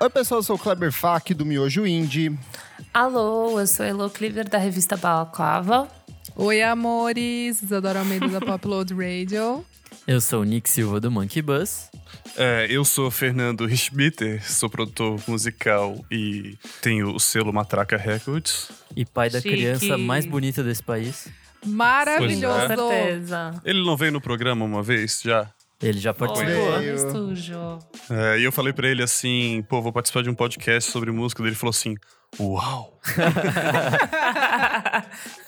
Oi, pessoal, eu sou o Kleber Fak do Miojo Indie. Alô, eu sou a Elo Cleaver da revista Balaclava. Oi, amores! Isadora Almeida da Popload Radio. Eu sou o Nick Silva do Monkey Bus. É, eu sou Fernando Richbitter, sou produtor musical e tenho o selo Matraca Records. E pai da Chique. criança mais bonita desse país. Maravilhoso! Pois Com certeza. Ele não veio no programa uma vez já? Ele já participou. Veio. estúdio. É, e eu falei pra ele assim, pô, vou participar de um podcast sobre música. Ele falou assim, uau!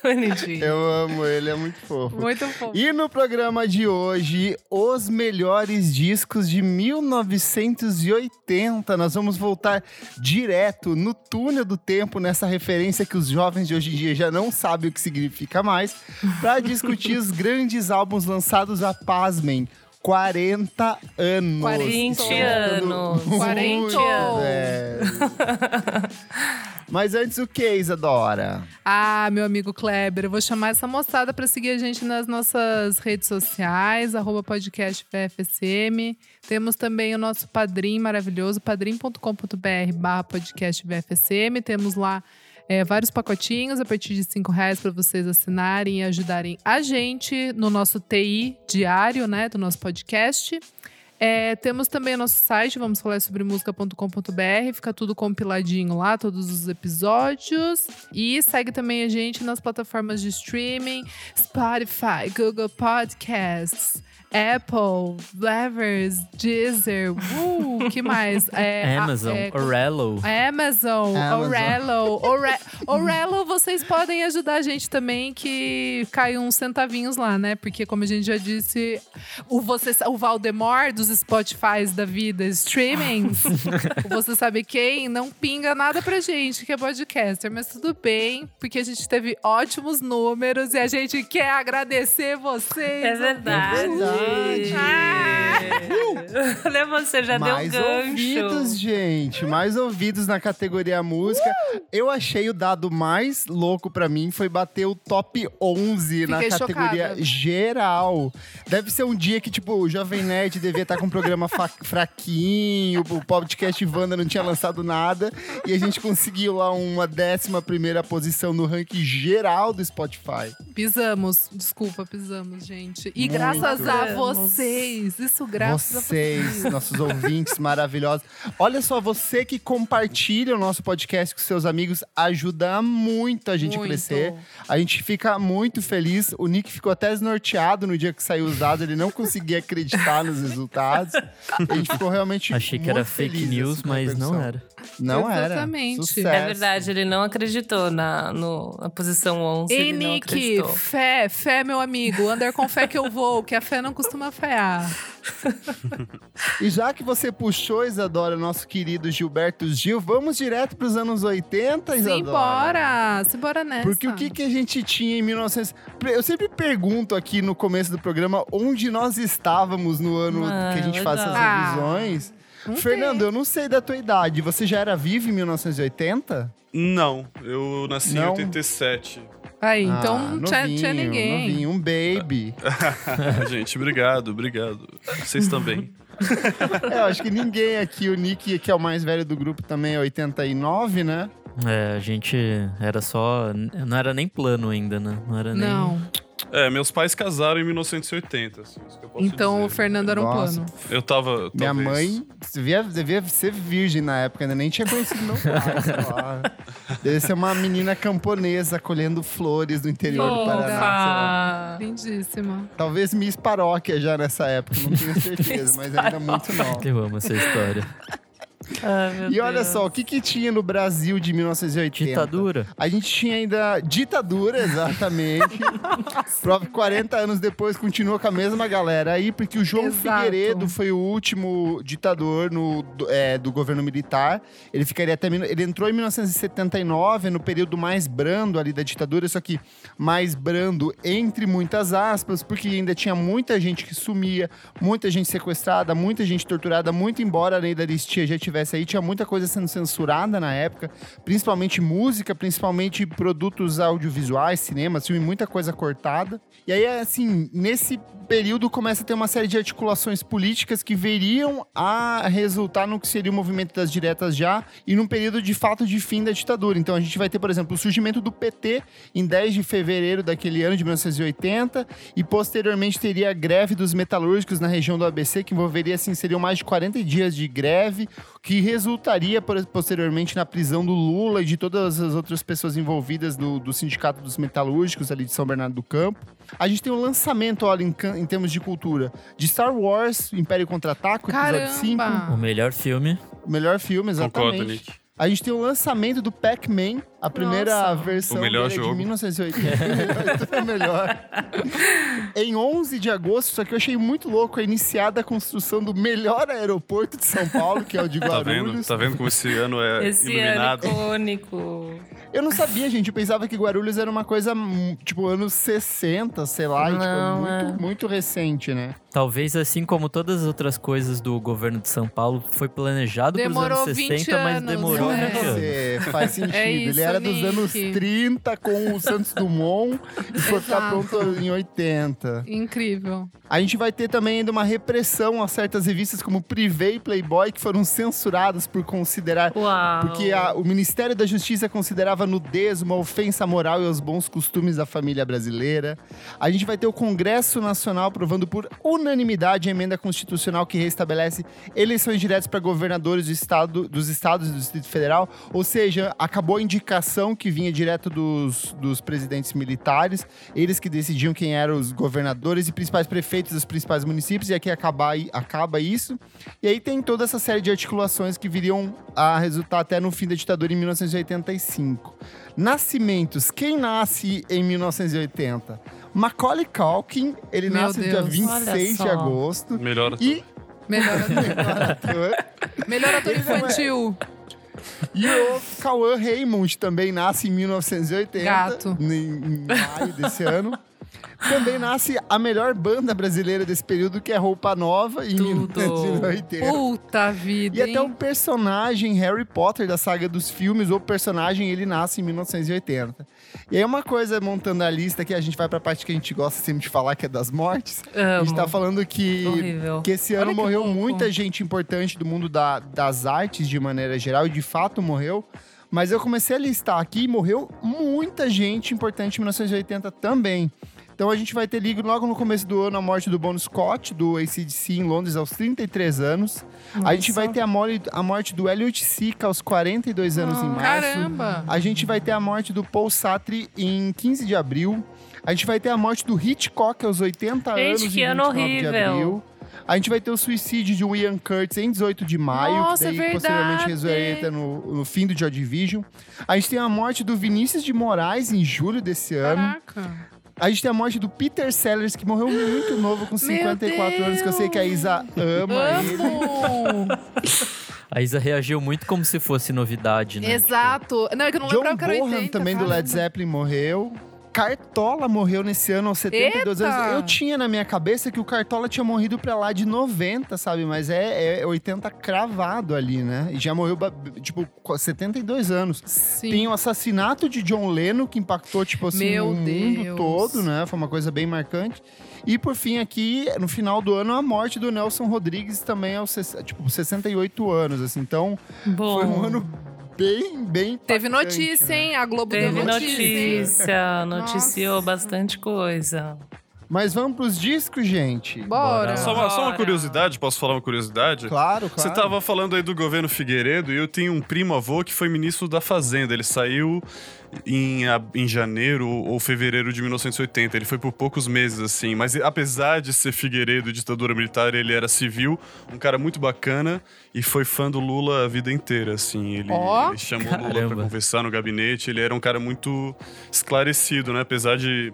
Bonitinho. Eu amo ele, é muito fofo. Muito fofo. E no programa de hoje, os melhores discos de 1980. Nós vamos voltar direto no túnel do tempo, nessa referência que os jovens de hoje em dia já não sabem o que significa mais, para discutir os grandes álbuns lançados a pasmem. 40 anos. 20 Ficando anos. muito 40. velho. Mas antes o que, Isadora? Ah, meu amigo Kleber, eu vou chamar essa moçada para seguir a gente nas nossas redes sociais, arroba podcast VFSM. Temos também o nosso padrim maravilhoso, padrim.com.br barra podcast VFSM. Temos lá é, vários pacotinhos a partir de cinco reais para vocês assinarem e ajudarem a gente no nosso TI diário, né, do nosso podcast. É, temos também o nosso site, vamos falar sobre música.com.br, fica tudo compiladinho lá, todos os episódios. E segue também a gente nas plataformas de streaming: Spotify, Google Podcasts, Apple, Levers, Deezer, uh, que mais? É, a- Amazon, é, Orello. Amazon, Amazon. Orelo, Ore- Orelo, vocês podem ajudar a gente também, que cai uns centavinhos lá, né? Porque, como a gente já disse, o, você, o Valdemar dos Spotifys da vida, streamings, o você sabe quem, não pinga nada pra gente, que é podcaster. Mas tudo bem, porque a gente teve ótimos números e a gente quer agradecer vocês. É verdade. É verdade. Olha, você já mais deu um gancho. ouvidos, gente. Mais ouvidos na categoria música. Eu achei o dado mais louco pra mim foi bater o top 11 na Fiquei categoria chocada. geral. Deve ser um dia que, tipo, o Jovem Nerd devia estar com um programa fraquinho, o podcast Wanda não tinha lançado nada. E a gente conseguiu lá uma décima primeira posição no ranking geral do Spotify. Pisamos, desculpa, pisamos, gente. E Muito. graças a. vocês, isso graças a vocês, vocês. nossos ouvintes maravilhosos. Olha só, você que compartilha o nosso podcast com seus amigos, ajuda muito a gente Muito. crescer. A gente fica muito feliz. O Nick ficou até desnorteado no dia que saiu os dados, ele não conseguia acreditar nos resultados. A gente ficou realmente Achei que era fake news, assim, a mas não era. Não era. Exatamente. Sucesso. É verdade, ele não acreditou na, no- na posição 11. Ei, ele não Nick, acreditou. fé, fé, meu amigo. Andar com fé que eu vou, que a fé não costuma fear. E já que você puxou, Isadora, nosso querido Gilberto Gil, vamos direto para os anos 80, Isadora? Simbora, simbora nessa. Porque o que, que a gente tinha em 1900... Eu sempre pergunto aqui no começo do programa onde nós estávamos no ano Ah, que a gente faz essas. Ah, revisões. não Fernando, tem. eu não sei da tua idade. Você já era vivo em 1980? Não, eu nasci Não? em 87. Aí, Ah, então não tinha, novinho, tinha ninguém. Novinho, um baby. Gente, obrigado, obrigado. Vocês também. é, eu acho que ninguém aqui, o Nick, que é o mais velho do grupo, também é 89, né? É, a gente era só. Não era nem plano ainda, né? Não era nem. Não. É, meus pais casaram em 1980, assim, isso que eu posso Então dizer. o Fernando era um Nossa. plano. Eu tava. Minha talvez- mãe devia, devia ser virgem na época, ainda nem tinha conhecido meu pai. Deve ser uma menina camponesa colhendo flores do interior do Paraná. Fofa. Lindíssima. Talvez Miss Paróquia já nessa época, não tenho certeza, mas ainda muito nova. Eu amo essa história. Ai, meu E olha Deus. só, o que, que tinha no Brasil de 1980? Ditadura. A gente tinha ainda ditadura, exatamente. Prova que 40 anos depois continua com a mesma galera aí, porque o João Exato. Figueiredo foi o último ditador no, do, é, do governo militar. Ele ficaria até. Ele entrou em 1979, no período mais brando ali da ditadura, só que mais brando entre muitas aspas, porque ainda tinha muita gente que sumia, muita gente sequestrada, muita gente torturada, muito embora a lei da anistia já tivesse tivesse aí, tinha muita coisa sendo censurada na época, principalmente música, principalmente produtos audiovisuais, cinema, filme, muita coisa cortada. E aí, assim, nesse período começa a ter uma série de articulações políticas que veriam a resultar no que seria o movimento das diretas já e num período de fato de fim da ditadura. Então a gente vai ter, por exemplo, o surgimento do PT em 10 de fevereiro daquele ano de 1980 e posteriormente teria a greve dos metalúrgicos na região do ABC que envolveria assim seriam mais de 40 dias de greve, que resultaria posteriormente na prisão do Lula e de todas as outras pessoas envolvidas do, do sindicato dos metalúrgicos ali de São Bernardo do Campo. A gente tem o lançamento, olha, em, em termos de cultura, de Star Wars, Império Contra-Ataque, episódio 5. O melhor filme. O melhor filme, exatamente. Concordo, Nick. A gente tem o lançamento do Pac-Man, a primeira Nossa. versão O melhor dele é de jogo. 1980. Tudo é melhor. em 11 de agosto, só que eu achei muito louco, é iniciada a construção do melhor aeroporto de São Paulo, que é o de Tá vendo? Guarulhos. Tá vendo como esse ano é Esse iluminado? ano icônico. Eu não sabia, gente. Eu pensava que Guarulhos era uma coisa, hum, tipo, anos 60, sei lá. e, tipo, Não, muito, é. muito recente, né? Talvez assim como todas as outras coisas do governo de São Paulo, foi planejado para os Demorou anos 20 60, mas anos, demorou né? 20 anos. Você faz sentido. É Ele isso, era dos Nick. anos 30 com o Santos Dumont e foi ficar pronto em 80. Incrível. A gente vai ter também ainda uma repressão a certas revistas como Privé e Playboy que foram censuradas por considerar Uau. porque a- o Ministério da Justiça considerava nudez uma ofensa moral e aos bons costumes da família brasileira. A gente vai ter o Congresso Nacional aprovando por unanimidade a emenda constitucional que restabelece eleições diretas para governadores do estado, dos estados e do Distrito Federal. Ou seja, acabou a indicação que vinha direto dos, dos presidentes militares. Eles que decidiam quem eram os governadores e principais prefeitos dos principais municípios. E aqui acaba, acaba isso. E aí tem toda essa série de articulações que viriam a resultar até no fim da ditadura em 1985. Nascimentos. Quem nasce em 1980? Macaulay Culkin, ele Meu nasce no dia Deus. 26 de agosto. Melhor. E, Melhor ator, melhor ator infantil. E o Cauã Raymond também nasce em 1980. Gato. Em, em maio desse ano. Também nasce a melhor banda brasileira desse período, que é Roupa Nova, em Tudo. 1980. Puta vida, E até hein? o personagem Harry Potter da saga dos filmes, o personagem ele nasce em 1980. E aí uma coisa montando a lista que a gente vai pra parte que a gente gosta sempre de falar, que é das mortes. A gente Amo. tá falando que, Horrível. que esse ano que morreu louco. muita gente importante do mundo da- das artes de maneira geral, e de fato morreu. Mas eu comecei a listar aqui e morreu muita gente importante em 1980 também. Então a gente vai ter ligo logo no começo do ano a morte do Bon Scott, do ACDC em Londres, aos 33 anos. A gente vai ter a, mole- a morte do Elliot Sica aos 42 anos em março. Caramba! A gente vai ter a morte do Paul Sartre em 15 de abril. A gente vai ter a morte do Hitchcock aos 80 Gente, anos que em ano 29 de horrível. abril. A gente vai ter o suicídio de Ian Curtis em 18 de maio, Nossa, que daí é posteriormente resulta no, no fim do Joy Division. A gente tem a morte do Vinícius de Moraes em julho desse ano. Caraca. A gente tem a morte do Peter Sellers, que morreu muito novo, com 54 anos, que eu sei que a Isa ama ele. Amo! A Isa reagiu muito como se fosse novidade, né? Exato. Não, é que eu não John lembrava que era Bonham 80. também do. Led Zeppelin morreu. Cartola morreu nesse ano aos 72 Eita! anos. Eu tinha na minha cabeça que o Cartola tinha morrido pra lá de 90, sabe? Mas é, é 80 cravado ali, né? E já morreu, tipo, com 72 anos. Sim. Tem o assassinato de John Lennon, que impactou, tipo assim, Meu o mundo Deus. todo, né? Foi uma coisa bem marcante. E por fim, aqui, no final do ano, a morte do Nelson Rodrigues também aos tipo, 68 anos, assim. Então, Bom. foi um ano bem, bem Teve notícia, né? hein? A Globo Teve deu notícia. notícia, noticiou Nossa. bastante coisa. Mas vamos pros discos, gente? Bora. Só uma, só uma curiosidade, posso falar uma curiosidade? Claro, claro. Você tava falando aí do governo Figueiredo e eu tenho um primo avô que foi ministro da Fazenda. Ele saiu em, em janeiro ou fevereiro de 1980. Ele foi por poucos meses, assim. Mas apesar de ser Figueiredo, ditadura militar, ele era civil, um cara muito bacana e foi fã do Lula a vida inteira, assim. Ele, Ó. ele chamou o Lula Caramba. pra conversar no gabinete. Ele era um cara muito esclarecido, né? Apesar de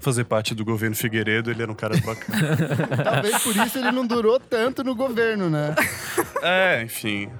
fazer parte do governo Figueiredo, ele era um cara bacana. Talvez por isso ele não durou tanto no governo, né? é, enfim.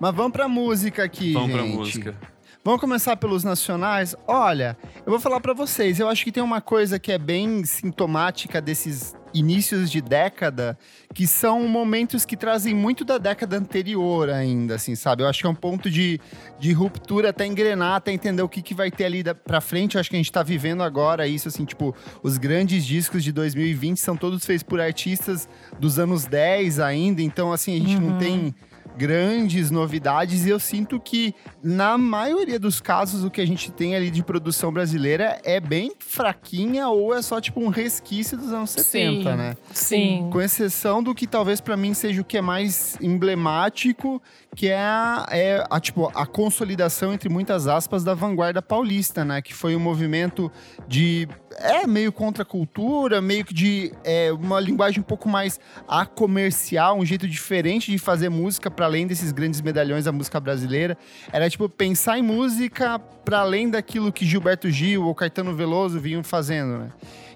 Mas vamos pra música aqui, Vamos pra gente. música. Vamos começar pelos nacionais? Olha, eu vou falar pra vocês. Eu acho que tem uma coisa que é bem sintomática desses inícios de década que são momentos que trazem muito da década anterior ainda, assim, sabe? Eu acho que é um ponto de, de ruptura até engrenar, até entender o que, que vai ter ali da, pra frente. Eu acho que a gente tá vivendo agora isso, assim, tipo, os grandes discos de 2020 são todos feitos por artistas dos anos 10 ainda, então, assim, a gente não tem grandes novidades e eu sinto que na maioria dos casos o que a gente tem ali de produção brasileira é bem fraquinha ou é só tipo um resquício dos anos 70, Sim. né? Sim. Com exceção do que talvez pra mim seja o que é mais emblemático, que é, a, é a, tipo, a consolidação, entre muitas aspas, da vanguarda paulista, né? Que foi um movimento de. É meio contra a cultura, meio que de é, uma linguagem um pouco mais a comercial, um jeito diferente de fazer música para além desses grandes medalhões da música brasileira. Era tipo pensar em música para além daquilo que Gilberto Gil ou Caetano Veloso vinham fazendo, né?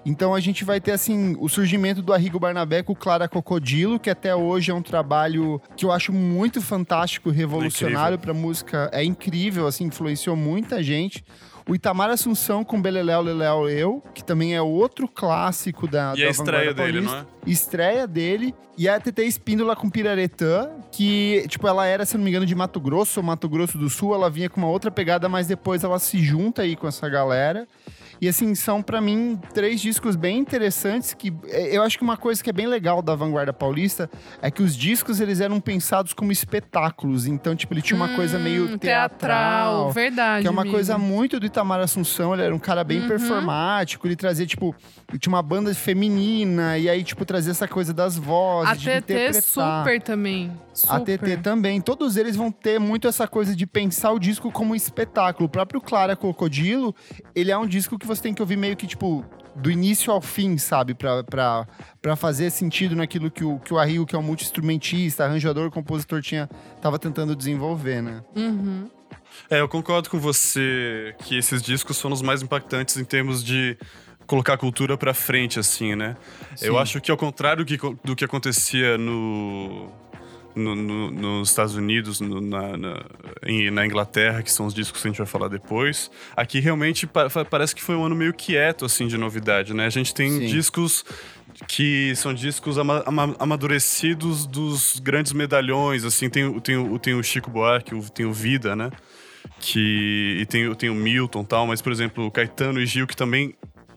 Então a gente vai ter assim o surgimento do Arrigo Barnabé com o Clara Cocodilo, que até hoje é um trabalho que eu acho muito fantástico, revolucionário para música. É incrível, assim, influenciou muita gente. O Itamar Assunção com Beleléu Leléu Eu, que também é outro clássico da E da a estreia dele, não é? Estreia dele. E a TT Espíndola com Piraretã, que, tipo, ela era, se não me engano, de Mato Grosso ou Mato Grosso do Sul. Ela vinha com uma outra pegada, mas depois ela se junta aí com essa galera. E assim, são pra mim três discos bem interessantes que é, eu acho que uma coisa que é bem legal da Vanguarda Paulista é que os discos eles eram pensados como espetáculos. Então, tipo, ele tinha uma coisa meio Hum, teatral, verdade. que é uma amigo. coisa muito do Itamar Assunção, ele era um cara bem Uhum. performático, ele trazia, tipo, tinha uma banda feminina, e aí, tipo, trazia essa coisa das vozes, A de TT interpretar. super também. A Super. TT também. Todos eles vão ter muito essa coisa de pensar o disco como um espetáculo. O próprio Clara Crocodilo, ele é um disco que você tem que ouvir meio que, tipo, do início ao fim, sabe? Pra, pra, pra fazer sentido naquilo que o, que o Arrigo, que é um multi-instrumentista, arranjador, compositor, tinha, tava tentando desenvolver, né? Uhum. É, eu concordo com você que esses discos foram os mais impactantes em termos de colocar a cultura pra frente, assim, né? Eu Sim. acho que ao contrário do que, do que acontecia no, no- no- nos Estados Unidos, no- na, na, em- na Inglaterra, que são os discos que a gente vai falar depois, aqui realmente pa- parece que foi um ano meio quieto, assim, de novidade, né? A gente tem Sim. discos que são discos ama- ama- amadurecidos dos grandes medalhões, assim, tem, o- tem, tem o Chico Buarque, tem o Vida, né? Que, e tem, o- tem o Milton e tal, mas, por exemplo, o Caetano e Gil, que também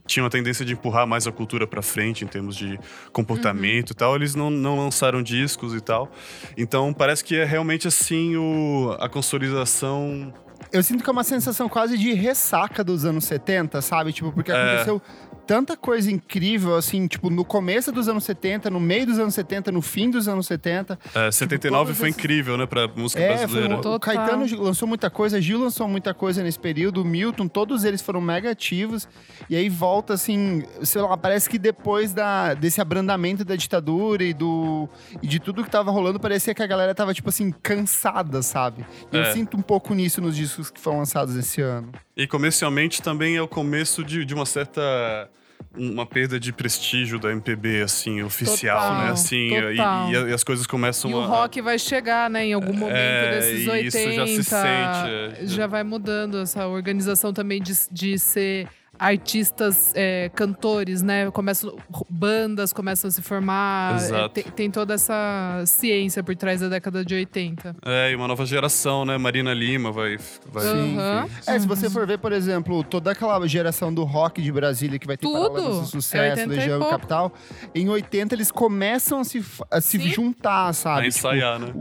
tinham a tendência de empurrar mais a cultura pra frente em termos de comportamento e tal, eles não, não lançaram discos e tal. Então parece que é realmente assim o, a consolidação. Eu sinto que é uma sensação quase de ressaca dos anos 70, sabe? Tipo, porque É. tanta coisa incrível, assim, tipo, no começo dos anos 70, no meio dos anos 70, no fim dos anos 70. É, 79 todas foi essas- incrível, né, pra música É, foi brasileira. um, o. Caetano lançou muita coisa, Gil lançou muita coisa nesse período, o Milton, todos eles foram mega ativos. E aí volta, assim, sei lá, parece que depois da, desse abrandamento da ditadura e, do, e de tudo que tava rolando, parecia que a galera tava, tipo assim, cansada, sabe? E Eu É. sinto um pouco nisso nos discos que foram lançados esse ano. E comercialmente também é o começo de, de uma certa. Uma perda de prestígio da MPB, assim, oficial, Total, né? Assim, e- e, as coisas começam E o a. rock vai chegar, né, em algum momento É, desses e 80. isso já se sente, é. já vai mudando essa organização também de, de ser artistas, é, cantores, né? Começam, bandas começam a se formar. é, Exato. tem, tem toda essa ciência por trás da década de 80. É, e uma nova geração, né? Marina Lima vai. vai Sim. Aham. É, se você for ver, por exemplo, toda aquela geração do rock de Brasília que vai ter Tudo. É Sucesso, 80 e Legião e. Capital, em 80 eles começam a se, a se Sim. juntar, sabe? a Tipo, ensaiar, né?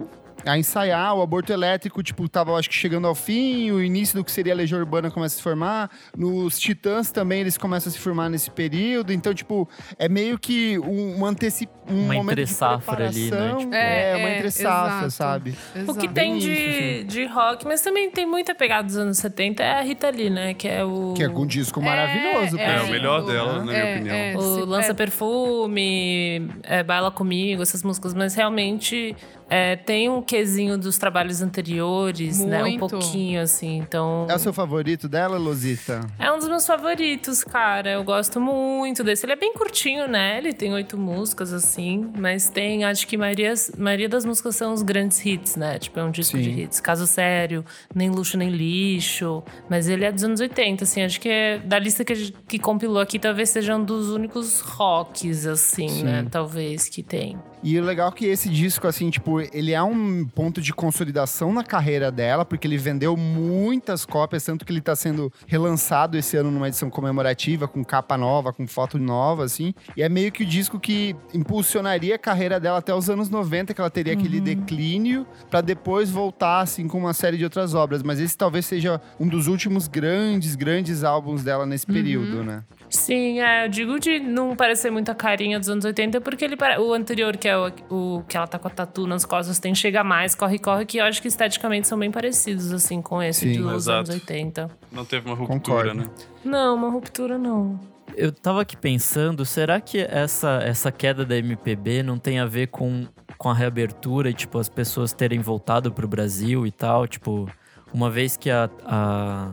A ensaiar, o aborto elétrico, tipo, tava, acho que chegando ao fim, o início do que seria a Legião Urbana começa a se formar, nos Titãs também eles começam a se formar nesse período, então, tipo, é meio que um, um anteci... um Uma momento de entre-safra ali, né? preparação. Tipo- É, É, uma é, entre safra, exato. sabe? O que Exato. tem Bem de, isso, de rock, mas também tem muita pegada dos anos 70, é a Rita Lee, né? Que é o. Que é um disco maravilhoso. É, por É, o melhor dela, na minha É, opinião. é. O Lança é. Perfume, é, Baila Comigo, essas músicas, mas realmente É, tem um quesinho dos trabalhos anteriores, né? Um Muito. pouquinho, assim. Então. É o seu favorito dela, Losita? É um dos meus favoritos, cara. Eu gosto muito desse. Ele é bem curtinho, né? Ele tem oito músicas, assim. Mas tem, acho que a maioria, maioria das músicas são os grandes hits, né? Tipo, é um disco Sim. de hits. Caso Sério, Nem Luxo Nem Lixo. Mas ele é dos anos 80, assim. Acho que é, da lista que, a gente- que compilou aqui, talvez seja um dos únicos rocks, assim, Sim. né? Talvez que tem. E o legal é que esse disco, assim, tipo, ele é um ponto de consolidação na carreira dela, porque ele vendeu muitas cópias, tanto que ele tá sendo relançado esse ano numa edição comemorativa, com capa nova, com foto nova, assim. E é meio que o disco que impulsionaria a carreira dela até os anos 90, que ela teria aquele declínio, pra depois voltar, assim, com uma série de outras obras. Mas esse talvez seja um dos últimos grandes, grandes álbuns dela nesse período, né? Sim, é, eu digo de não parecer muito a carinha dos anos 80, porque ele o anterior, que é o, o que ela tá com a tatu nas costas, tem Chega Mais, Corre, Corre, que eu acho que esteticamente são bem parecidos, assim, com esse Sim. dos Exato. anos 80. Não teve uma ruptura, Concordo. né? Não, uma ruptura não. Eu tava aqui pensando, será que essa, essa queda da MPB não tem a ver com, com a reabertura e, tipo, as pessoas terem voltado pro Brasil e tal? Tipo, uma vez que a, a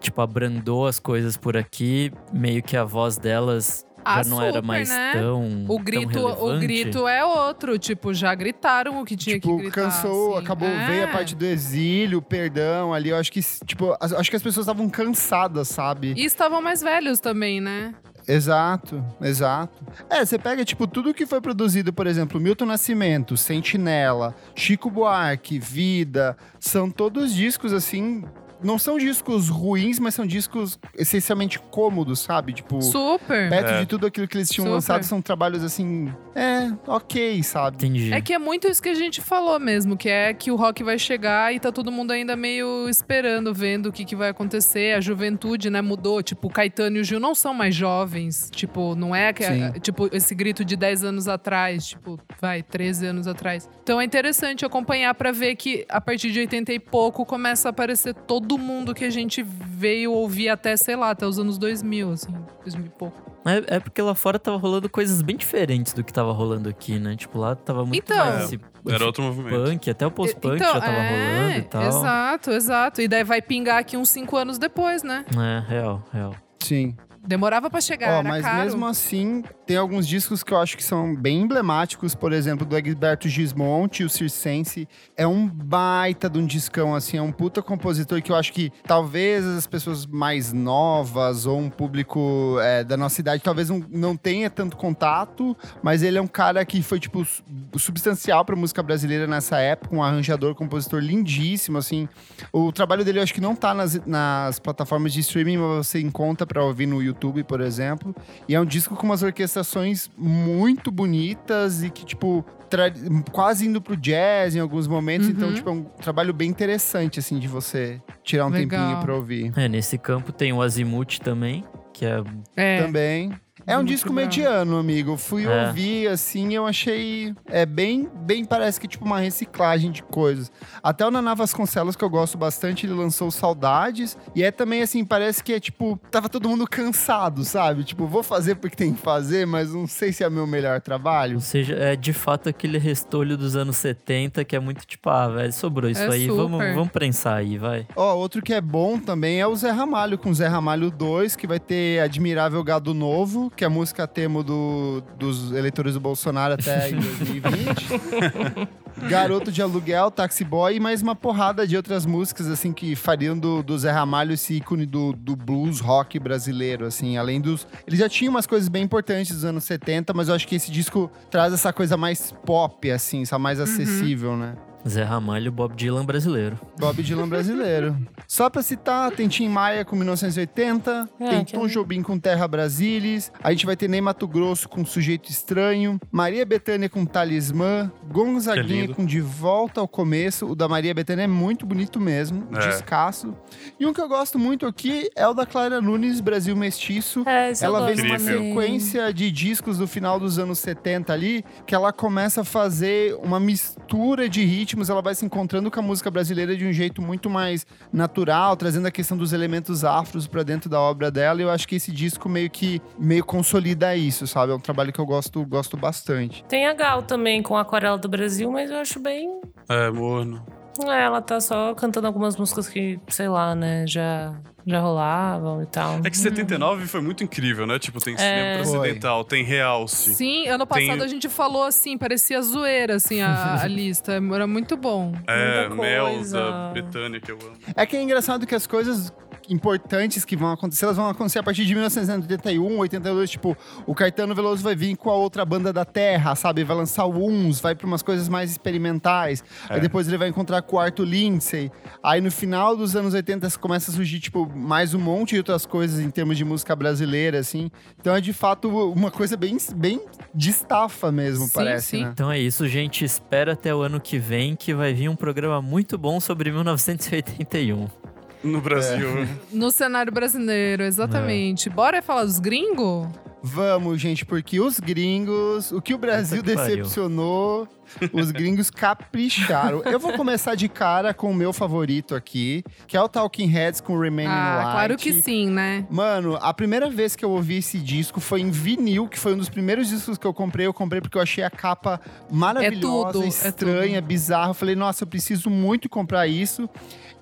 tipo, abrandou as coisas por aqui, meio que a voz delas Ah, já não era super, mais né? tão O grito, tão o grito é outro, tipo, já gritaram o que tinha tipo, que gritar. cansou, assim. acabou, É. veio a parte do exílio, perdão ali. Eu acho que, tipo, as- acho que as pessoas estavam cansadas, sabe? E estavam mais velhos também, né? Exato, exato. É, você pega, tipo, tudo que foi produzido, por exemplo, Milton Nascimento, Sentinela, Chico Buarque, Vida, são todos discos, assim. Não são discos ruins, mas são discos essencialmente cômodos, sabe? Tipo, Super. perto É. de tudo aquilo que eles tinham Super. lançado, são trabalhos assim. É, ok, sabe? Entendi. É que é muito isso que a gente falou mesmo, que é que o rock vai chegar e tá todo mundo ainda meio esperando, vendo o que, que vai acontecer. A juventude, né, mudou. Tipo, o Caetano e o Gil não são mais jovens. Tipo, não é que, Sim. tipo esse grito de 10 anos atrás, tipo, vai, 13 anos atrás. Então é interessante acompanhar pra ver que a partir de 80 e pouco começa a aparecer todo mundo que a gente veio ouvir até, sei lá, até os anos 2000, assim, 2000 e pouco. É, é porque lá fora tava rolando coisas bem diferentes do que tava rolando aqui, né? Tipo, lá tava muito Então. mais esse, Era esse outro movimento. punk, até o post-punk Então, já tava é, rolando e tal. Exato, exato. E daí vai pingar aqui uns 5 anos depois, né? É, real, real. Sim. Demorava pra chegar, era mas caro. mesmo assim, tem alguns discos que eu acho que são bem emblemáticos, por exemplo, do Egberto Gismonte, o Circense. É um baita de um discão, assim, é um puta compositor que eu acho que talvez as pessoas mais novas ou um público é, da nossa idade talvez não, não tenha tanto contato, mas ele é um cara que foi, tipo, su- substancial pra música brasileira nessa época, um arranjador, compositor lindíssimo, assim. O trabalho dele eu acho que não tá nas, nas plataformas de streaming, mas você encontra pra ouvir no YouTube, por exemplo. E é um disco com umas orquestrações muito bonitas e que, tipo, tra- quase indo pro jazz em alguns momentos. Uhum. Então, tipo, é um trabalho bem interessante, assim, de você tirar um Legal. tempinho pra ouvir. É, nesse campo tem o Azimuth também, que é É. Também. É um disco mediano, amigo. Fui É. ouvir, assim, eu achei... É bem, bem, parece que tipo uma reciclagem de coisas. Até o Naná Vasconcelos, que eu gosto bastante, ele lançou Saudades. E é também, assim, parece que é tipo... Tava todo mundo cansado, sabe? Tipo, vou fazer porque tem que fazer, mas não sei se é meu melhor trabalho. Ou seja, é de fato aquele restolho dos anos 70 que é muito tipo, ah, velho, sobrou isso É aí, vamos, vamos prensar aí, vai. Ó, outro que é bom também é o Zé Ramalho, com Zé Ramalho 2, que vai ter Admirável Gado Novo, que é a música temo do, dos eleitores do Bolsonaro até em 2020. Garoto de Aluguel, Taxi Boy e mais uma porrada de outras músicas, assim, que fariam do, do Zé Ramalho esse ícone do, do blues rock brasileiro, assim, além dos... Ele já tinha umas coisas bem importantes dos anos 70, mas eu acho que esse disco traz essa coisa mais pop, assim, essa mais acessível, né? Zé Ramalho, Bob Dylan brasileiro. Bob Dylan brasileiro. Só pra citar, tem Tim Maia com 1980, É, tem Tom é- Jobim com Terra Brasilis, a gente vai ter Ney Mato Grosso com Sujeito Estranho, Maria Bethânia com Talismã, Gonzaguinha com De Volta ao Começo. O da Maria Bethânia é muito bonito mesmo, É. descasso. E um que eu gosto muito aqui é o da Clara Nunes, Brasil Mestiço. É, Ela vem numa sequência de discos do final dos anos 70 ali, que ela começa a fazer uma mistura de ritmos ritmos, ela vai se encontrando com a música brasileira de um jeito muito mais natural, trazendo a questão dos elementos afros para dentro da obra dela. E eu acho que esse disco meio que meio consolida isso, sabe? É um trabalho que eu gosto, gosto bastante. Tem a Gal também com a Aquarela do Brasil, mas eu acho bem. É, morno. É, ela tá só cantando algumas músicas que, sei lá, né, já, já rolavam e tal. É que 79 foi muito incrível, né? Tipo, tem cinema É. precedental, tem realce. Sim, ano passado Tem- a gente falou assim, parecia zoeira, assim, a, a lista. Era muito bom. É, Melza, coisa. Betânia, que eu amo. É que é engraçado que as coisas importantes que vão acontecer, elas vão acontecer a partir de 1981, 82, tipo, o Caetano Veloso vai vir com a outra banda da Terra, sabe? Vai lançar o Uns, vai para umas coisas mais experimentais. Aí É. depois ele vai encontrar com o Arthur Lindsay. Aí no final dos anos 80 começa a surgir, tipo, mais um monte de outras coisas em termos de música brasileira, assim. Então é de fato uma coisa bem, bem de estafa mesmo, Sim, parece, sim. né? Então é isso, gente. Espera até o ano que vem que vai vir um programa muito bom sobre 1981. No Brasil. No cenário brasileiro, exatamente. Bora falar dos gringos? Vamos, gente, porque os gringos, o que o Brasil que pariu. decepcionou, os gringos capricharam. Eu vou começar de cara com o meu favorito aqui, que é o Talking Heads com Remaining Ah, Light. claro que sim, né? Mano, a primeira vez que eu ouvi esse disco foi em vinil, que foi um dos primeiros discos que eu comprei. Eu comprei porque eu achei a capa maravilhosa, tudo, é estranha, bizarra. Eu falei, nossa, eu preciso muito comprar isso.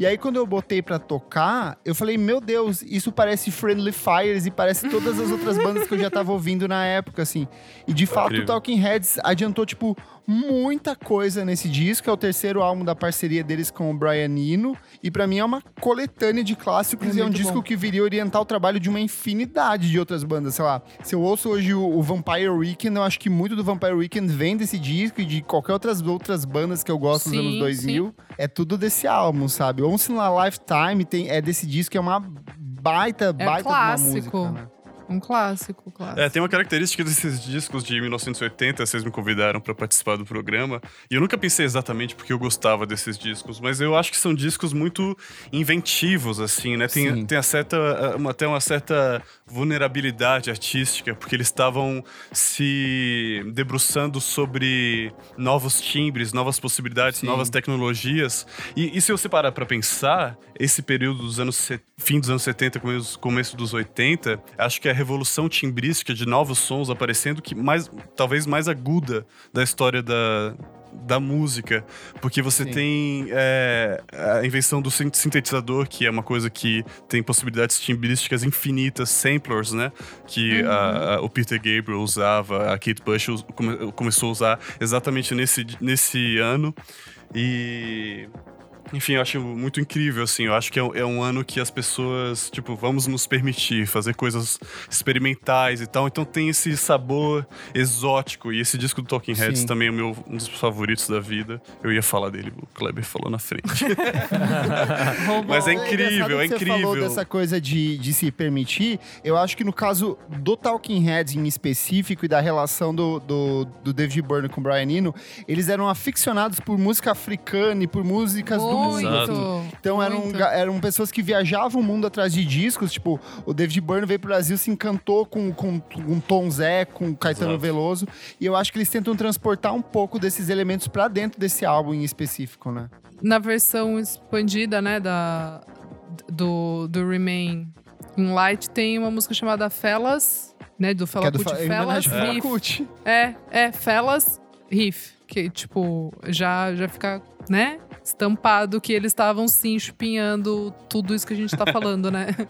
E aí, quando eu botei pra tocar, eu falei, meu Deus, isso parece Friendly Fires e parece todas as outras bandas que eu já tava ouvindo na época, assim. E de fato, o Incrível. Talking Heads adiantou, tipo, muita coisa nesse disco. É o terceiro álbum da parceria deles com o Brian Eno. E pra mim é uma coletânea de clássicos É e é um disco bom. que viria orientar o trabalho de uma infinidade de outras bandas. Sei lá, se eu ouço hoje o, o Vampire Weekend, eu acho que muito do Vampire Weekend vem desse disco e de qualquer outras, outras bandas que eu gosto Sim, nos anos 2000. É tudo desse álbum, sabe? Once in a Lifetime tem, é desse disco, é uma baita, É baita clássico. música, né? Um clássico, clássico. É, tem uma característica desses discos de 1980, vocês me convidaram pra participar do programa, e eu nunca pensei exatamente porque eu gostava desses discos, mas eu acho que são discos muito inventivos, assim, né? Tem, Sim. tem a certa, uma- até uma certa vulnerabilidade artística, porque eles estavam se debruçando sobre novos timbres, novas possibilidades, Sim. novas tecnologias. E, e se você parar pra pensar, esse período dos anos fim dos anos 70, começo, começo dos 80, acho que é a revolução timbrística de novos sons aparecendo que mais talvez mais aguda da história da da música, porque você Sim. tem é, a invenção do sin- sintetizador, que é uma coisa que tem possibilidades timbrísticas infinitas, samplers, né? Que a- a- o Peter Gabriel usava, a Kate Bush us- come- começou a usar exatamente nesse, nesse ano. E. Enfim, eu acho muito incrível, assim. Eu acho que é, um- é um ano que as pessoas, tipo, vamos nos permitir fazer coisas experimentais e tal. Então tem esse sabor exótico. E esse disco do Talking Heads Sim. também é o meu, um dos favoritos da vida. Eu ia falar dele, o Kleber falou na frente. Mas é engraçado incrível, é que Você falou incrível. dessa coisa de, de se permitir. Eu acho que no caso do Talking Heads em específico e da relação do, do, do David Byrne com o Brian Eno, eles eram aficionados por música africana e por músicas do mundo. Muito. Então eram, muito. ga- eram pessoas que viajavam o mundo atrás de discos. Tipo, o David Byrne veio pro Brasil, se encantou com, com, com Tom Zé, com Caetano Exato. Veloso. E eu acho que eles tentam transportar um pouco desses elementos pra dentro desse álbum em específico, né? Na versão expandida, né, da, do, do Remain in Light, tem uma música chamada Fellas, né, do é Fela Kuti. Em Fellas Riff. É, é, Fellas Riff. Que, tipo, já, já fica, né, estampado que eles estavam, sim, chupinhando tudo isso que a gente tá falando, né?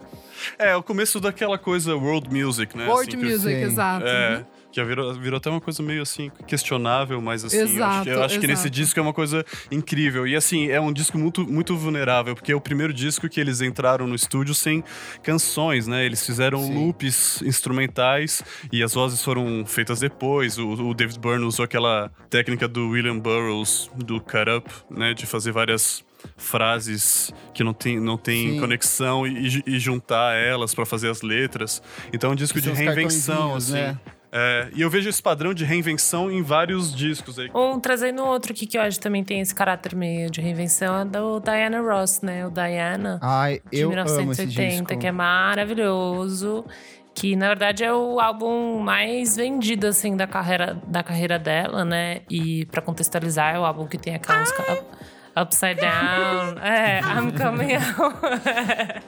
É, o começo daquela coisa world music, né? World assim, Music, exato. É, que já virou, virou até uma coisa meio assim, questionável, mas assim, eu acho, Exato, que, eu acho que nesse exato. disco é uma coisa incrível. E assim, é um disco muito, muito vulnerável, porque é o primeiro disco que eles entraram no estúdio sem canções, né? Eles fizeram Sim. loops instrumentais e as vozes foram feitas depois. O, o David Byrne usou aquela técnica do William Burroughs, do Cut Up, né? De fazer várias frases que não tem, não tem Sim. conexão e, e juntar elas pra fazer as letras. Então é um disco de reinvenção, assim. né? É, e eu vejo esse padrão de reinvenção em vários discos aí. Um trazendo outro aqui que eu acho que também tem esse caráter meio de reinvenção é do Diana Ross, né? O Diana. Ai, de eu amo esse 1980, disco. que é maravilhoso. Que na verdade é o álbum mais vendido assim da carreira da carreira dela, né? E pra contextualizar, é o álbum que tem aquela música Up- Upside Down. É, I'm coming out.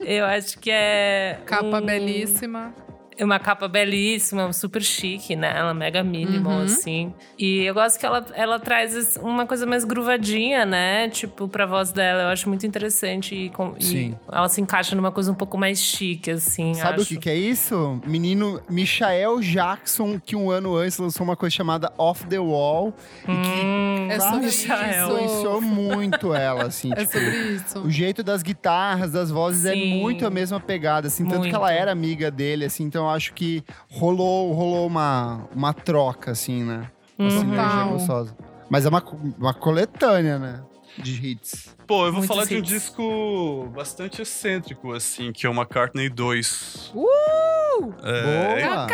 Eu acho que é Capa um- belíssima. É uma capa belíssima, super chique, né? Ela é mega minimal, Uhum. assim. E eu gosto que ela, ela traz uma coisa mais gruvadinha, né? Tipo, pra voz dela. Eu acho muito interessante. E, com- e Sim. ela se encaixa numa coisa um pouco mais chique, assim. Sabe acho. o que, que é isso? Menino Michael Jackson, que um ano antes lançou uma coisa chamada Off the Wall. Hum, É sobre claramente Michael. influenciou muito ela, assim. É tipo, sobre isso. O jeito das guitarras, das vozes é Sim. muito a mesma pegada, assim. Tanto que Muito. ela era amiga dele, assim. Então eu acho que rolou, rolou uma, uma troca, assim, né? Uma Uhum. sinergia gostosa. Mas é uma, uma coletânea, né? De hits. Pô, eu vou Muitos falar de um hits. disco bastante excêntrico, assim, que é o McCartney 2. Uh! É, Boa!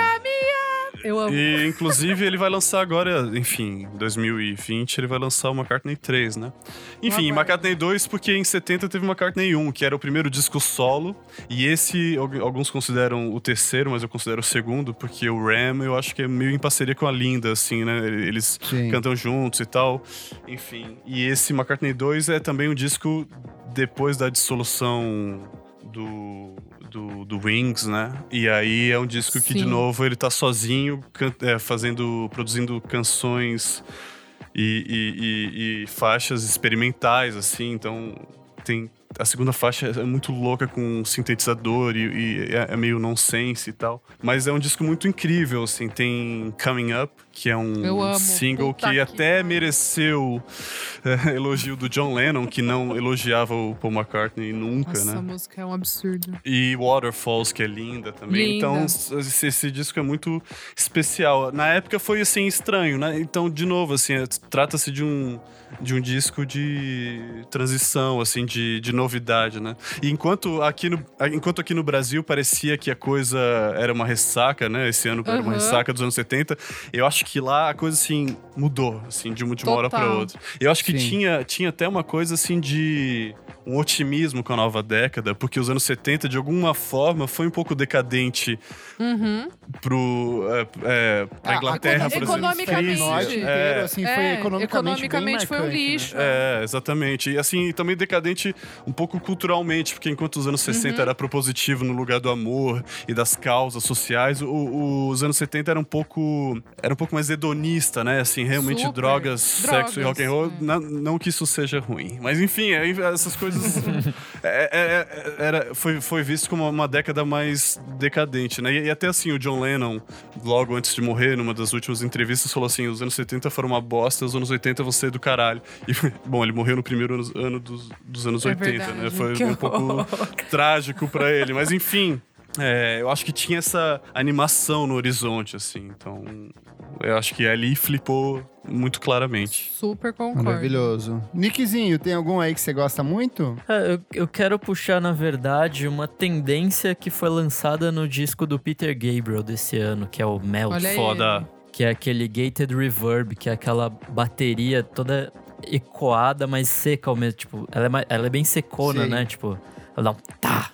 Eu amo. E, inclusive, ele vai lançar agora, enfim, em 2020, ele vai lançar o McCartney 3, né? Enfim. McCartney 2, porque em 70 teve o McCartney 1, que era o primeiro disco solo. E esse, al- alguns consideram o terceiro, mas eu considero o segundo, porque o Ram, eu acho que é meio em parceria com a Linda, assim, né? Eles Sim. cantam juntos e tal. Enfim. E esse McCartney 2 é também um disco depois da dissolução do, do, do Wings, né? E aí é um disco que, de novo, ele tá sozinho, é, fazendo, produzindo canções e, e- e- e faixas experimentais, assim. Então, tem... A segunda faixa é muito louca com sintetizador e, e é, é meio nonsense e tal. Mas é um disco muito incrível, assim. Tem Coming Up, que é um single Puta que, que até mereceu é, elogio do John Lennon, que não elogiava o Paul McCartney nunca, Nossa, né? a música é um absurdo. E Waterfalls, que é linda também. Linda. Então, esse, esse disco é muito especial. Na época foi, assim, estranho, né? Então, de novo, assim, é- trata-se de um, de um disco de transição, assim, de, de novidade, né? E enquanto aqui, no, enquanto aqui no Brasil parecia que a coisa era uma ressaca, né? Esse ano era uma Aham. ressaca dos anos 70, eu acho que lá a coisa, assim, mudou, assim, de uma, de uma hora pra Total. outra. Eu acho que Sim. tinha, tinha até uma coisa, assim, de um otimismo com a nova década, porque os anos 70, de alguma forma, foi um pouco decadente Uhum. pro, é, é, pra Ah, Inglaterra, a- por exemplo. economicamente. É, assim, É, foi economicamente, economicamente bem foi um né? lixo. É, exatamente. E assim, também decadente um pouco culturalmente, porque enquanto os anos 60 Uhum. era propositivo no lugar do amor e das causas sociais, o- o- os anos 70 era um pouco era um pouco mais hedonista, né? Assim, realmente Super. drogas, sexo e Drogas, rock and roll, é. não, não que isso seja ruim, mas enfim, essas coisas é, é, é, era, foi, foi visto como uma década mais decadente, né? E, e até assim, o John Lennon, logo antes de morrer, numa das últimas entrevistas, falou assim: os anos 70 foram uma bosta, os anos 80 vão ser do caralho. E, bom, ele morreu no primeiro ano, ano dos, dos anos É 80, verdade. né? Foi um pouco trágico pra ele, mas enfim. é, eu acho que tinha essa animação no horizonte, assim. Então, eu acho que ali flipou muito claramente. Super concordo. Maravilhoso. Nickzinho, tem algum aí que você gosta muito? É, eu, eu quero puxar, na verdade, uma tendência que foi lançada no disco do Peter Gabriel desse ano, que é o Melt. Olha. Foda. Que é aquele gated reverb, que é aquela bateria toda ecoada, mas seca ao mesmo. Tipo, ela é, ela é bem secona, Sim. né? Tipo, ela dá um tá.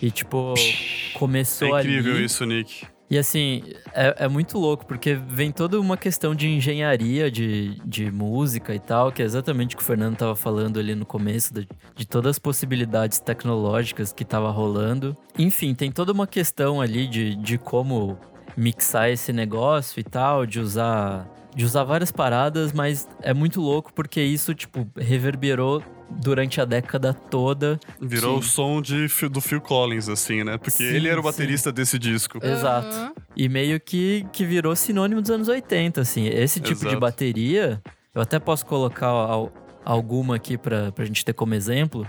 E tipo, É começou incrível ali. isso, Nick. E assim, é, é muito louco, porque vem toda uma questão de engenharia de, de música e tal, que é exatamente o que o Fernando tava falando ali no começo, de, de todas as possibilidades tecnológicas que tava rolando. Enfim, tem toda uma questão ali de, de como mixar esse negócio e tal, de usar. De usar várias paradas, mas é muito louco porque isso, tipo, reverberou durante a década toda. Virou Sim. o som de, do Phil Collins, assim, né? Porque Sim, ele era o sim. baterista desse disco. Exato. Aham. E meio que, que virou sinônimo dos anos 80, assim. Esse tipo de Exato. bateria, eu até posso colocar al- alguma aqui pra, pra gente ter como exemplo.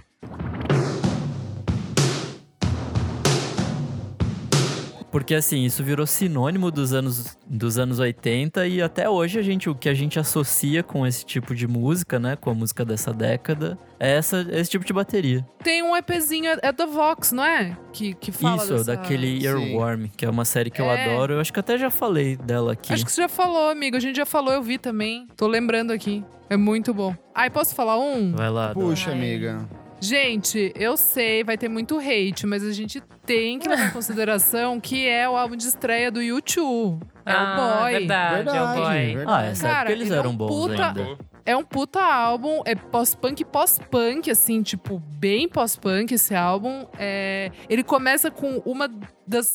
Porque assim, isso virou sinônimo dos anos, dos anos 80 e até hoje a gente, o que a gente associa com esse tipo de música, né? Com a música dessa década, é essa, esse tipo de bateria. Tem um EPzinho, é da Vox, não é? Que, que fala isso, dessa... daquele Sim. Earworm, que é uma série que eu É. adoro. Eu acho que até já falei dela aqui. Acho que você já falou, amigo. A gente já falou, eu vi também. Tô lembrando aqui. É muito bom. Ai, posso falar um? Vai lá. Puxa, amiga. Gente, eu sei, vai ter muito hate, mas a gente tem que levar em consideração que é o álbum de estreia do YouTube. É ah, o boy. Verdade, Verdade, é o boy. Ah, verdade. essa Cara, época eles ele é eram um bons puta- ainda. É um puta álbum, é pós-punk, pós-punk, assim, tipo, bem pós-punk esse álbum. É, ele começa com uma das,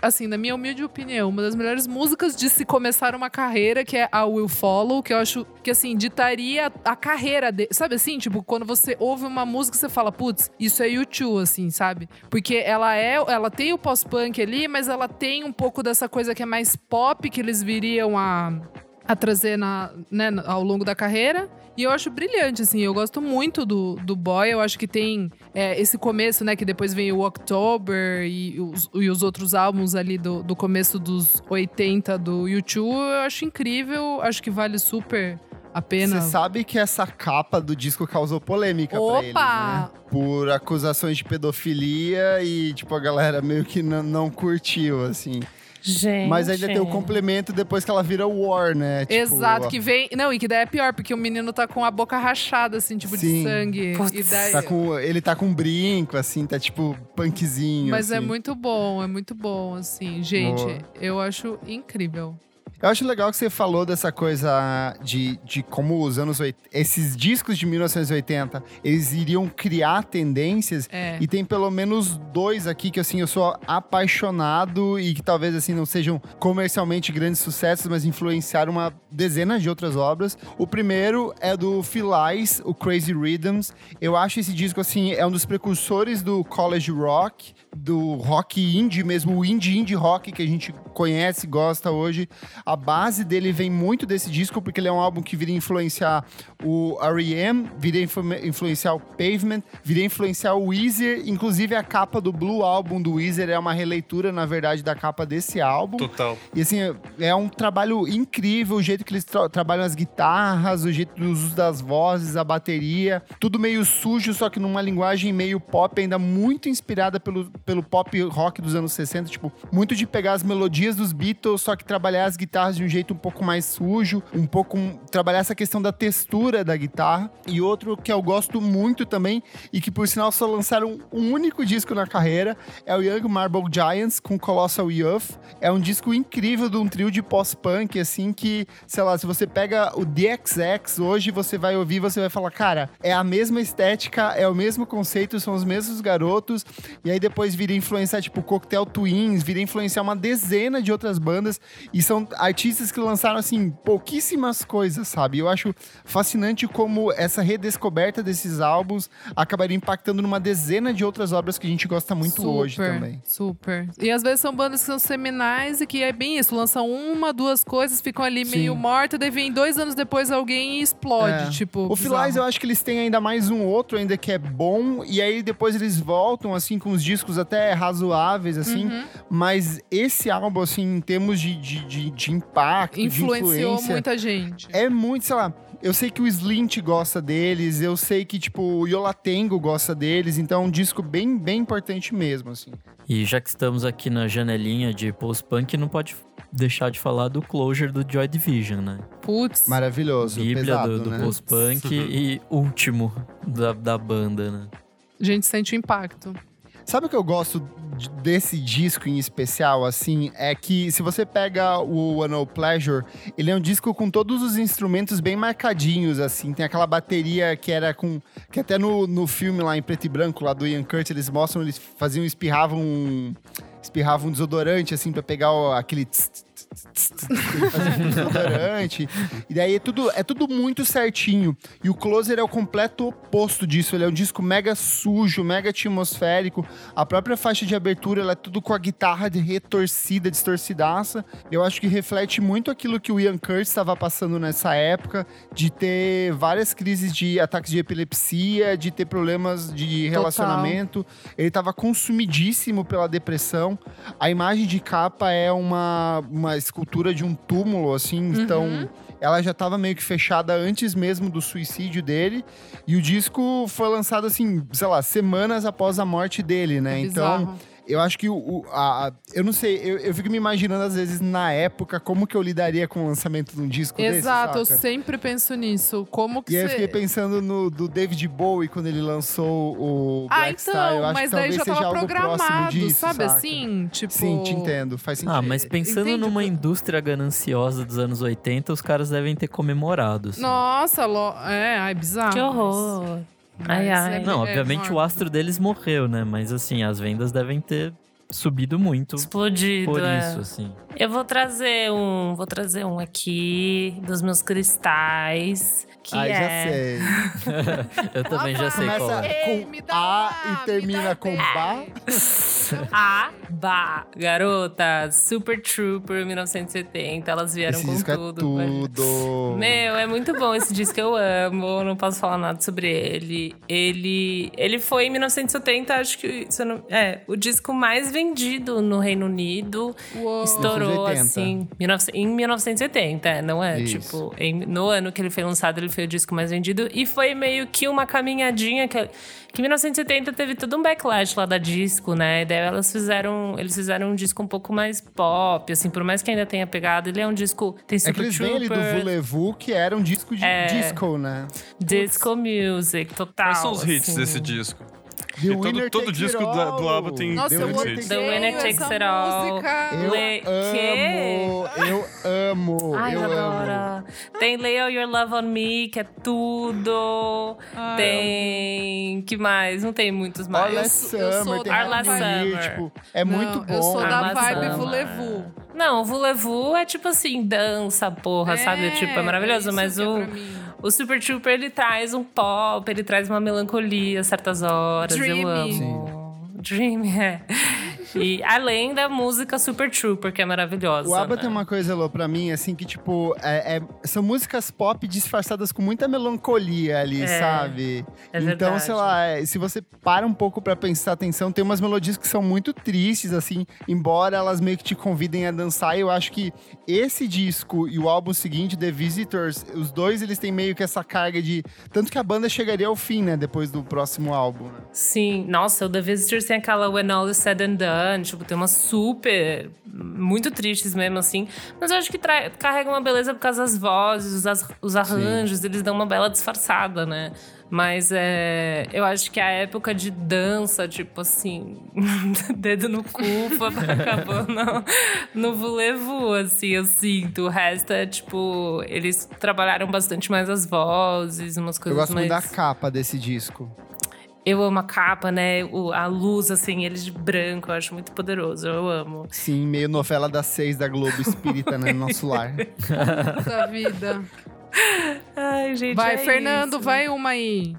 assim, na minha humilde opinião, uma das melhores músicas de se começar uma carreira, que é a Will Follow, que eu acho que, assim, ditaria a carreira dele. Sabe assim? Tipo, quando você ouve uma música, você fala, putz, isso é YouTube, assim, sabe? Porque ela é, ela tem o pós-punk ali, mas ela tem um pouco dessa coisa que é mais pop, que eles viriam a a trazer na, né, ao longo da carreira. E eu acho brilhante, assim. Eu gosto muito do, do Boy. Eu acho que tem é, esse começo, né? Que depois vem o October e os, e os outros álbuns ali do, do começo dos 80 do YouTube. Eu acho incrível. Acho que vale super a pena. Você sabe que essa capa do disco causou polêmica pra eles, Opa! né? Por acusações de pedofilia e, tipo, a galera meio que não, não curtiu, assim. Gente. Mas ainda tem o complemento depois que ela vira War, né? Tipo, Exato, que vem. Não, e que daí é pior, porque o menino tá com a boca rachada, assim, tipo Sim. de sangue. Putz. E daí, Tá com, ele tá com um brinco, assim, tá tipo punkzinho. Mas é assim. muito bom, é muito bom, assim. Gente, Boa. eu acho incrível. Eu acho legal que você falou dessa coisa de, de como os anos 80, esses discos de 1980, eles iriam criar tendências. É. E tem pelo menos dois aqui que assim eu sou apaixonado e que talvez assim não sejam comercialmente grandes sucessos, mas influenciaram uma dezena de outras obras. O primeiro é do Philais, o Crazy Rhythms. Eu acho esse disco assim é um dos precursores do college rock, do rock indie mesmo, o indie indie rock que a gente conhece, gosta hoje. A base dele vem muito desse disco porque ele é um álbum que viria influenciar o R.E.M., viria influ- influenciar o Pavement, viria influenciar o Weezer, inclusive a capa do Blue Album do Weezer é uma releitura, na verdade, da capa desse álbum. Total. E assim, é um trabalho incrível, o jeito que eles tra- trabalham as guitarras, o jeito do uso das vozes, a bateria, tudo meio sujo, só que numa linguagem meio pop, ainda muito inspirada pelo, pelo pop rock dos anos 60, tipo, muito de pegar as melodias dos Beatles, só que trabalhar as guitarras de um jeito um pouco mais sujo, um pouco trabalhar essa questão da textura da guitarra. E outro que eu gosto muito também e que por sinal só lançaram um único disco na carreira é o Young Marble Giants com Colossal Youth. É um disco incrível de um trio de pós-punk assim que, sei lá, se você pega o DXX hoje, você vai ouvir, você vai falar, cara, é a mesma estética, é o mesmo conceito, são os mesmos garotos. E aí depois vira influenciar tipo Cocktail Twins, vira influenciar uma dezena de outras bandas e são artistas que lançaram assim pouquíssimas coisas, sabe? Eu acho fascinante como essa redescoberta desses álbuns acabaria impactando numa dezena de outras obras que a gente gosta muito super, hoje também. Super. E às vezes são bandas que são seminais e que é bem isso. Lançam uma, duas coisas, ficam ali Sim. meio mortas, daí vem dois anos depois alguém e explode. É. Tipo, O Filais, eu acho que eles têm ainda mais um outro ainda que é bom, e aí depois eles voltam, assim, com os discos até razoáveis, assim. Uhum. Mas esse álbum, assim, em termos de, de, de, de impacto, de influenciou influência, muita gente. é muito, sei lá. Eu sei que o Slint gosta deles, eu sei que, tipo, o Yolatengo gosta deles, então é um disco bem, bem importante mesmo, assim. E já que estamos aqui na janelinha de post-punk, não pode deixar de falar do Closure do Joy Division, né? Putz. Maravilhoso, Bíblia pesado, do, do né? post-punk e último da, da banda, né? A gente sente o impacto. Sabe o que eu gosto de- desse disco em especial, assim? É que se você pega o One No Pleasure, ele é um disco com todos os instrumentos bem marcadinhos, assim. Tem aquela bateria que era com... Que até no, no filme lá em preto e branco, lá do Ian Curtis, eles mostram, eles faziam, espirravam... um- Espirravam um desodorante, assim, pra pegar aquele... tss, E daí é tudo, é tudo muito certinho. E o Closer é o completo oposto disso. Ele é um disco mega sujo, mega atmosférico. A própria faixa de abertura, ela é tudo com a guitarra de retorcida, distorcidaça. Eu acho que reflete muito aquilo que o Ian Curtis estava passando nessa época, de ter várias crises de ataques de epilepsia, de ter problemas de relacionamento. Ele estava consumidíssimo pela depressão. A imagem de capa é uma, uma escultura de um túmulo, assim, então ela já estava meio que fechada antes mesmo do suicídio dele. E o disco foi lançado, assim, sei lá, semanas após a morte dele, né? É então. Eu acho que o, o- a, a- eu não sei, eu, eu fico me imaginando às vezes na época como que eu lidaria com o lançamento de um disco Exato, eu desse, saca? sempre penso nisso. Como que E aí eu fiquei pensando no do David Bowie quando ele lançou o Ah, Black Star. Eu então, acho mas que daí talvez já tava programado, disso, sabe saca? assim? Tipo... Sim, te entendo, faz sentido. Ah, mas pensando Entende numa indústria gananciosa dos anos 80, os caras devem ter comemorado. assim. Nossa, lo... é, ai, bizarro. Que horror. mas- Ai, mas ai. é- Não, é obviamente o astro deles morreu, né? Mas assim, as vendas devem ter subido muito Explodido, por é. isso, assim. Eu vou trazer um, vou trazer um aqui dos meus cristais, que Ai, é já sei. Eu também já sei qual Começa é. Ei, com A lá, e termina com. Ba. a Ba, garota, Super Trooper 1970, elas vieram Esse com disco é tudo. tudo. Meu, é muito bom esse disco, eu amo, não posso falar nada sobre ele. Ele, ele foi em 1970, acho que, não- é, o disco mais vendido no Reino Unido. Uou. Estourou 1980. assim, 19 em 1970, é, não é? Isso. Tipo, em- no ano que ele foi lançado, ele foi o disco mais vendido. E foi meio que uma caminhadinha que, que em 1970 teve todo um backlash lá da disco, né? E daí elas fizeram, eles fizeram um disco um pouco mais pop, assim, por mais que ainda tenha pegado, ele é um disco. Tem É Super eles vêm ali do Trooper, Voulez-Vous, que era um disco de É. disco, né? disco music, total. Quais são os hits assim. desse disco? The E todo- Winner todo Takes disco It da- All. do álbum tem- Nossa, The eu Winner odeio Takes The It All. Winner Takes It All. Eu Le- amo, eu amo, Ai, eu eu amo. adoro. Tem Lay All Your Love on Me, que é tudo. Ai, tem. Que mais? Não tem muitos mais. Sou Summer, tem Arla Summer. tipo, é Não, muito bom. Eu sou da Arla vibe. Voulez-Vous. Não, o Voulez-Vous é tipo assim, dança, porra, sabe? Tipo, é maravilhoso. isso Mas é o, pra mim. O Super Trooper, ele traz um pop, ele traz uma melancolia a certas horas. Dreamy. Eu amo. Dreamy, é. E além da música Super Trooper, que é maravilhosa. O ABBA né? tem uma coisa, Lô, pra mim, assim, que, tipo, é- é- são músicas pop disfarçadas com muita melancolia ali, É, sabe? é então, verdade. sei lá, é, se você para um pouco pra prestar atenção, tem umas melodias que são muito tristes, assim, embora elas meio que te convidem a dançar. Eu acho que esse disco e o álbum seguinte, The Visitors, os dois, eles têm meio que essa carga de... Tanto que a banda chegaria ao fim, né, depois do próximo álbum, né? Sim, nossa, o The Visitors tem aquela When All Is Said and Done, tipo, tem umas super, muito tristes mesmo, assim. Mas eu acho que tra- carrega uma beleza por causa das vozes, os, as- os arranjos, eles dão uma bela disfarçada, né? Mas é, eu acho que a época de dança, tipo assim, dedo no cu, acabou no, no volevo, assim, eu sinto. O resto é, tipo, eles trabalharam bastante mais as vozes, umas Eu coisas gosto mais... muito da capa desse disco. Eu amo a capa, né? O- a luz, assim, ele de branco, eu acho muito poderoso. Eu amo. Sim, meio novela das seis da Globo Espírita, né, no nosso lar. Da vida. Ai, gente. Vai, é Fernando, isso. vai uma aí.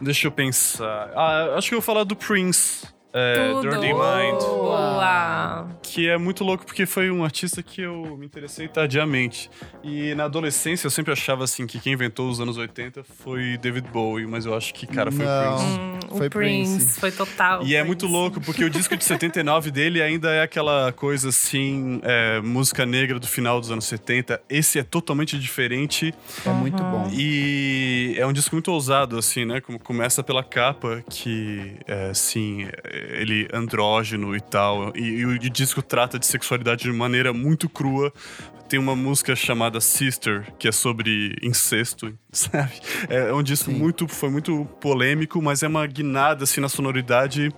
Deixa eu pensar. Ah, acho que eu vou falar do Prince. É, Tudo. Dirty Mind. Boa. Que é muito louco porque foi um artista que eu me interessei tardiamente. E na adolescência eu sempre achava assim que quem inventou os anos 80 foi David Bowie, mas eu acho que, cara, foi Não. o Prince. Hum, Foi o Prince, Prince. foi total. E é Prince. muito louco, porque o disco de 79 dele ainda é aquela coisa assim, é, música negra do final dos anos 70. Esse é totalmente diferente É muito bom. e é um disco muito ousado, assim, né? Como começa pela capa, que é assim, é, ele andrógeno e tal. E, e o disco trata de sexualidade de maneira muito crua. Tem uma música chamada Sister, que é sobre incesto, sabe? É um disco Sim. muito. Foi muito polêmico, mas é uma guinada assim na sonoridade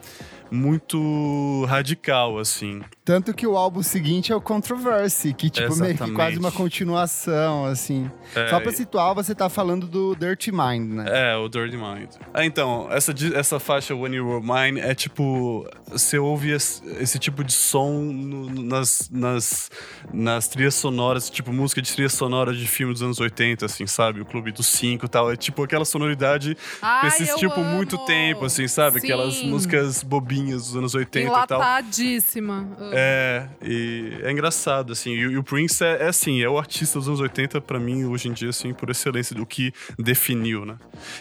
muito radical, assim. Tanto que o álbum seguinte é o Controversy, que tipo meio que quase uma continuação, assim. É, Só pra situar, você tá falando do Dirty Mind, né? É, o Dirty Mind. Ah, então, essa, essa faixa When You Were Mine é tipo. Você ouve esse, esse tipo de som no- nas, nas, nas trilhas sonoras, tipo música de trilha sonora de filme dos anos 80, assim, sabe? O Clube dos Cinco e tal. É tipo aquela sonoridade que Ai, eu por muito amo. tempo, assim, sabe? Aquelas Sim. músicas bobinhas dos anos 80 e tal. Enlatadíssima. É, e é engraçado, assim. E, e o Prince é, é, assim, é o artista dos anos 80, pra mim, hoje em dia, assim, por excelência, do que definiu, né?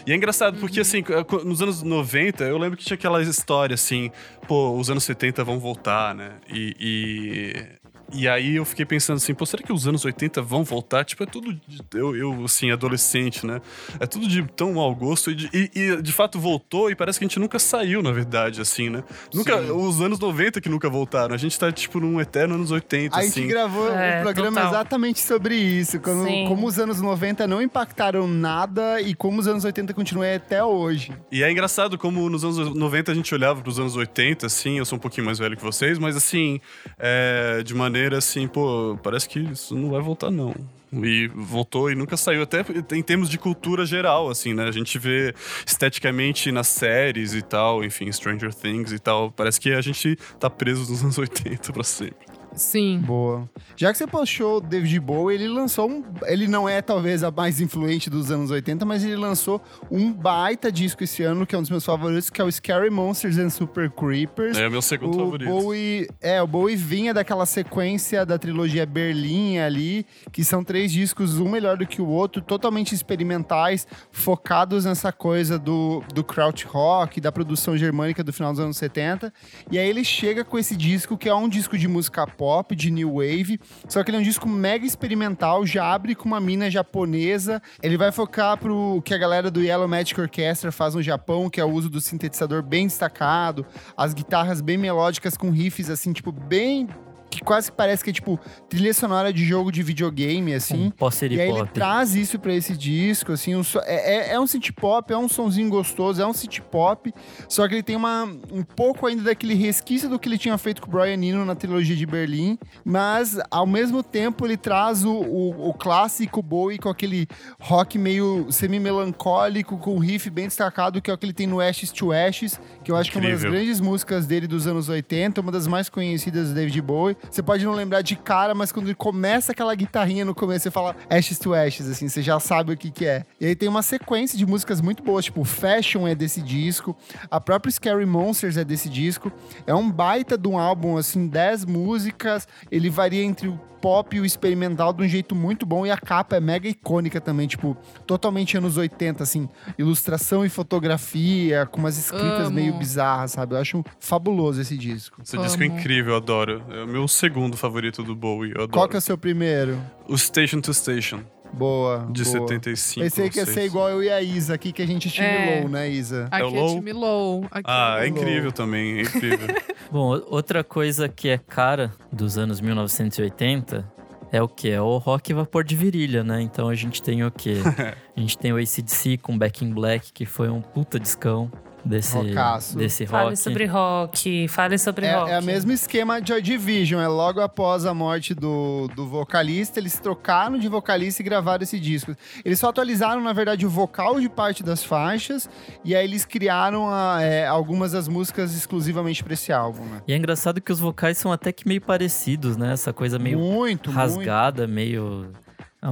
E é engraçado porque, assim, co- nos anos 90, eu lembro que tinha aquela história, assim, pô, os anos 70 vão voltar, né? E. e... E aí eu fiquei pensando assim, pô, será que os anos 80 vão voltar? Tipo, é tudo. de- Eu, eu assim, adolescente, né? É tudo de tão mau gosto. E de, e- e, de fato voltou e parece que a gente nunca saiu, na verdade, assim, né? Nunca. Sim. Os anos 90 que nunca voltaram. A gente tá, tipo, num eterno anos 80, A assim. gente gravou É, um programa total. exatamente sobre isso. Como, como os anos 90 não impactaram nada e como os anos 80 continuam até hoje. E é engraçado como nos anos 90 a gente olhava pros anos 80, assim, eu sou um pouquinho mais velho que vocês, mas assim, é, de maneira assim, pô, parece que isso não vai voltar, não. E voltou e nunca saiu, até em termos de cultura geral, assim, né? A gente vê esteticamente nas séries e tal, enfim, Stranger Things e tal. Parece que a gente tá preso nos anos 80 pra sempre. Sim. Boa. Já que você puxou o David Bowie, ele lançou um. Ele não é talvez a mais influente dos anos 80, mas ele lançou um baita disco esse ano, que é um dos meus favoritos, que é o Scary Monsters and Super Creepers. É o meu segundo O favorito. Bowie, é, o Bowie vinha daquela sequência da trilogia Berlim ali, que são três discos, um melhor do que o outro, totalmente experimentais, focados nessa coisa do, do kraut rock, da produção germânica do final dos anos 70. E aí ele chega com esse disco, que é um disco de música pop, de new wave, só que ele é um disco mega experimental, já abre com uma mina japonesa. Ele vai focar pro que a galera do Yellow Magic Orchestra faz no Japão, que é o uso do sintetizador bem destacado, as guitarras bem melódicas com riffs assim, tipo, bem que quase parece que é tipo trilha sonora de jogo de videogame assim. Um pós-city E aí ele traz isso pra esse disco, assim, um so- é, é, é um synth pop, é um sonzinho gostoso, é um synth pop, só que ele tem uma, um pouco ainda daquele resquício do que ele tinha feito com o Brian Eno na trilogia de Berlim, mas ao mesmo tempo ele traz o, o, o clássico Bowie com aquele rock meio semi-melancólico, com um riff bem destacado, que é o que ele tem no Ashes to Ashes, que eu acho que é uma das Incrível. grandes músicas dele dos anos 80, uma das mais conhecidas do David Bowie. Você pode não lembrar de cara, mas quando ele começa aquela guitarrinha no começo, você fala Ashes to Ashes, assim, você já sabe o que que é. E aí tem uma sequência de músicas muito boas, tipo Fashion é desse disco, a própria Scary Monsters é desse disco. É um baita de um álbum, assim, 10 músicas, ele varia entre o pop e o experimental de um jeito muito bom e a capa é mega icônica também, tipo, totalmente anos 80, assim, ilustração e fotografia, com umas escritas Amo. meio bizarras, sabe? Eu acho fabuloso esse disco. Esse disco é Amo. incrível, eu adoro. É o meu segundo favorito do Bowie, eu adoro. Qual que é o seu primeiro? O Station to Station, Boa. de boa. 75. Pensei que ia ser igual eu e a Isa aqui, que a gente assimilou, É. né, Isa? Aqui é Hello? time low. Aqui Ah, é é incrível também, é incrível. Bom, outra coisa que é cara dos anos 1980 é o que? É o rock vapor de virilha, né? Então a gente tem o quê? a gente tem o ACDC com Back in Black, que foi um puta discão desse, Rocaço. desse rock. Fale sobre rock, fale sobre É, rock. é o mesmo esquema de Joy Division. É logo após a morte do, do vocalista, eles trocaram de vocalista e gravaram esse disco. Eles só atualizaram, na verdade, o vocal de parte das faixas. E aí eles criaram a- é, algumas das músicas exclusivamente pra esse álbum, né? E é engraçado que os vocais são até que meio parecidos, né? Essa coisa meio muito, muito. rasgada, meio.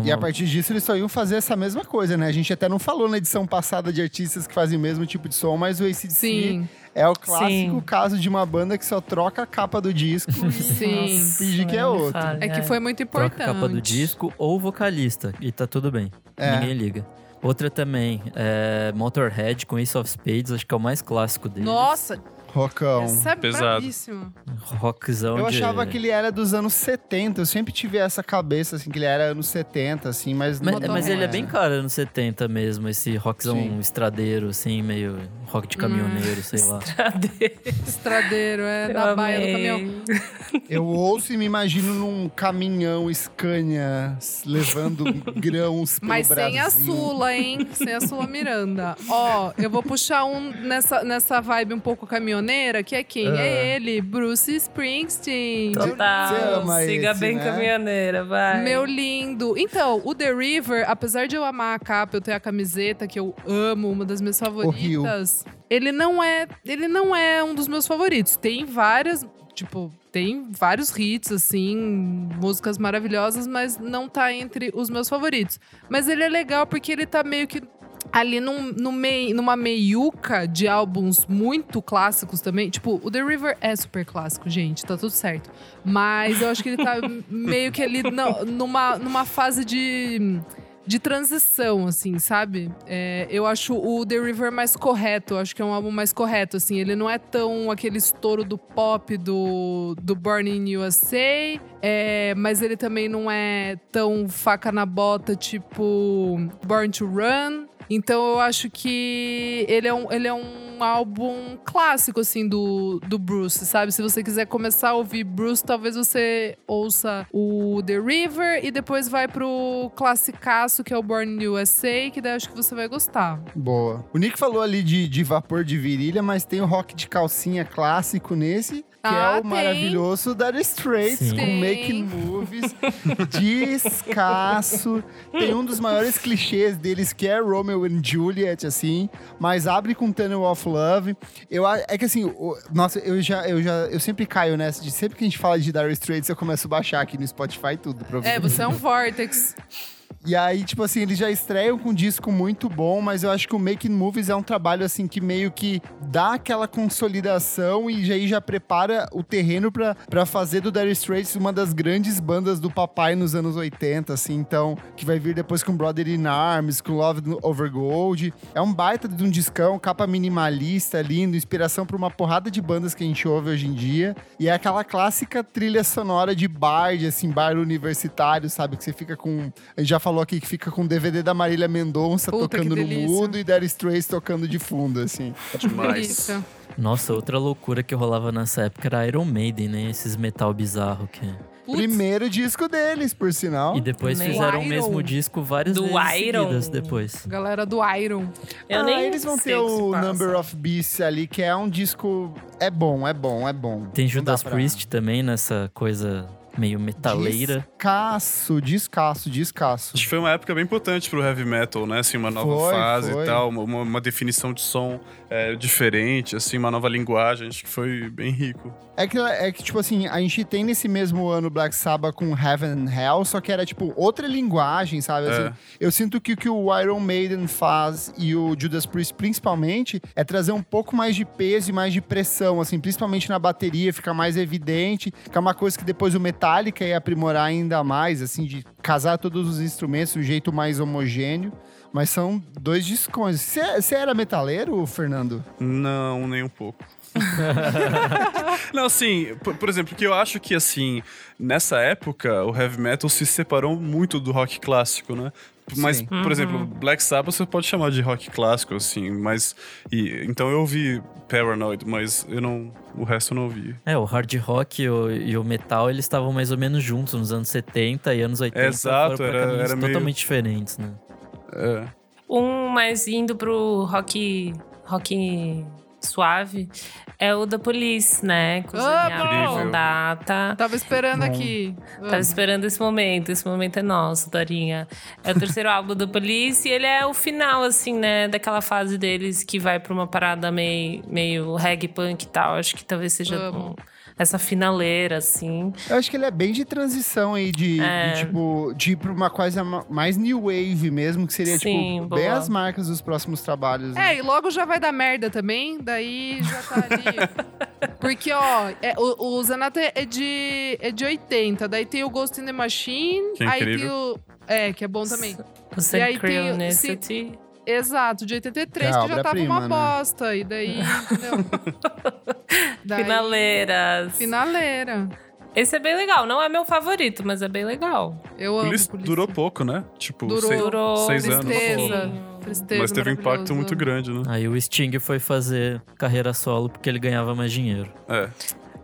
É E a partir disso eles só iam fazer essa mesma coisa, né? A gente até não falou na edição passada de artistas que fazem o mesmo tipo de som, mas o ACDC Sim. é o clássico Sim. caso de uma banda que só troca a capa do disco e Sim. finge que é me outro. É que foi muito Troca importante. a capa do disco ou vocalista. E tá tudo bem. É. Ninguém liga. Outra também é Motorhead com Ace of Spades, acho que é o mais clássico deles. Nossa, Rocão. essa é Pesado. bravíssimo. Rockzão Eu de... achava que ele era dos anos 70. Eu sempre tive essa cabeça, assim, que ele era anos 70, assim, mas... Mas, não mas ele é bem era. cara anos 70 mesmo, esse rockzão Sim. estradeiro, assim, meio rock de caminhoneiro, sei lá. Estradeiro, é Eu na baia do caminhão. Eu ouço e me imagino num caminhão Scania levando grãos pelo Mas sem a Brasil. Sula, hein? Sem a Sula Miranda. Ó, eu vou puxar um nessa, nessa vibe um pouco caminhoneira, que é quem? Ah. É ele, Bruce Springsteen. Você Total. ama Siga esse, bem né? caminhoneira, vai. Meu lindo. Então, o The River, apesar de eu amar a capa, eu ter a camiseta que eu amo, uma das minhas favoritas, ele não é, ele não é um dos meus favoritos. Tem várias, tipo, tem vários hits assim, músicas maravilhosas, mas não tá entre os meus favoritos. Mas ele é legal porque ele tá meio que ali num, no mei, numa meiuca de álbuns muito clássicos também. Tipo, o The River é super clássico, gente, tá tudo certo. Mas eu acho que ele tá meio que ali na- numa, numa fase de. de transição, assim, sabe? É, eu acho o The River mais correto, eu acho que é um álbum mais correto, assim. Ele não é tão aquele estouro do pop do, do Born in USA, é, mas ele também não é tão faca na bota, tipo Born to Run. Então eu acho que ele é um, ele é um álbum clássico, assim, do, do Bruce, sabe? Se você quiser começar a ouvir Bruce, talvez você ouça o The River e depois vai pro classicaço, que é o Born in USA, que daí acho que você vai gostar. Boa. O Nick falou ali de, de vapor de virilha, mas tem o rock de calcinha clássico nesse. Que Ah, é o tem. maravilhoso Dire Straits, Sim. com Tem. Making Movies, descasso. Tem um dos maiores clichês deles, que é Romeo and Juliet, assim. Mas abre com Tunnel of Love. Eu, é que assim, o- nossa, eu já, eu já, eu sempre caio nessa, de sempre que a gente fala de Dire Straits, eu começo a baixar aqui no Spotify tudo. É, você é um Vortex. E aí, tipo assim, eles já estreiam com um disco muito bom, mas eu acho que o Making Movies é um trabalho, assim, que meio que dá aquela consolidação e aí já prepara o terreno pra fazer do Dire Straits uma das grandes bandas do papai nos anos 80, assim. Então, que vai vir depois com Brother in Arms, com Love Over Gold. É um baita de um discão, capa minimalista, lindo, inspiração pra uma porrada de bandas que a gente ouve hoje em dia. E é aquela clássica trilha sonora de bar, de, assim, bar universitário, sabe? Que você fica com... A gente já falou aqui que fica com o DVD da Marília Mendonça Puta, tocando no mudo e Dire Straits tocando de fundo, assim. Demais. Delícia. Nossa, outra loucura que rolava nessa época era Iron Maiden, né? Esses metal bizarro que. Putz, Primeiro disco deles, por sinal. E depois fizeram o mesmo disco várias Do vezes Iron. seguidas depois. Galera do Iron. Eu ah, nem eles vão sei ter o. Number of Beasts ali, que é um disco... É bom, é bom, é bom. Tem Judas dá pra- Priest também nessa coisa meio metaleira. Descasso, descasso, descasso. Acho que foi uma época bem importante pro heavy metal, né? Assim, uma nova Foi, fase foi. e tal, uma, uma definição de som é, diferente, assim, uma nova linguagem. Acho que foi bem rico. É que, é que, tipo assim, a gente tem nesse mesmo ano Black Sabbath com Heaven and Hell, só que era, tipo, outra linguagem, sabe? Assim, É. Eu sinto que o que o Iron Maiden faz e o Judas Priest, principalmente, é trazer um pouco mais de peso e mais de pressão, assim, principalmente na bateria, fica mais evidente, que é uma coisa que depois o Metallica ia aprimorar ainda mais, assim, de casar todos os instrumentos de um jeito mais homogêneo. Mas são dois discos. Você era metaleiro, Fernando? Não, nem um pouco. Não, assim, por, por exemplo, que eu acho que, assim, nessa época, o heavy metal se separou muito do rock clássico, né? Mas, Sim. por exemplo, Black Sabbath você pode chamar de rock clássico, assim, mas... E, então eu ouvi Paranoid, mas eu não... O resto eu não ouvi. É, o hard rock e o, e o metal, eles estavam mais ou menos juntos nos anos 70 e anos 80 Exato, foram pra era- caminhos era meio- totalmente diferentes, né? É. Um mais indo pro rock, rock suave é o da Police, né? Cozinhar bom. com data. Tava esperando Bom. aqui. Tava esperando esse momento, esse momento é nosso, Dorinha. É o terceiro álbum do Police e ele é o final, assim, né, daquela fase deles que vai pra uma parada meio, meio reggae punk e tal. Acho que talvez seja um- essa finaleira, assim. Eu acho que ele é bem de transição aí, de, É. de, tipo, de ir pra uma coisa ma- mais new wave mesmo, que seria, Sim, tipo, bem boa. as marcas dos próximos trabalhos. né? É, e logo já vai dar merda também, daí já tá ali. Porque, ó, é, o, o Zanata é de, é de 80, daí tem o Ghost in the Machine, Que é aí tem incrível. o. É, que é bom também. O E aí tem o- Synchronicity. Exato, de 83, Que é que já tava obra-prima, uma né? bosta. E daí, entendeu? Daí- Finaleiras. Finaleira. Esse é bem legal. Não é meu favorito, mas é bem legal. Eu amo. Police. durou pouco, né? Tipo, Durou. seis, Durou seis anos. Tristeza. Sim. Tristeza. Mas teve um impacto muito grande, né? Aí o Sting foi fazer carreira solo porque ele ganhava mais dinheiro. É.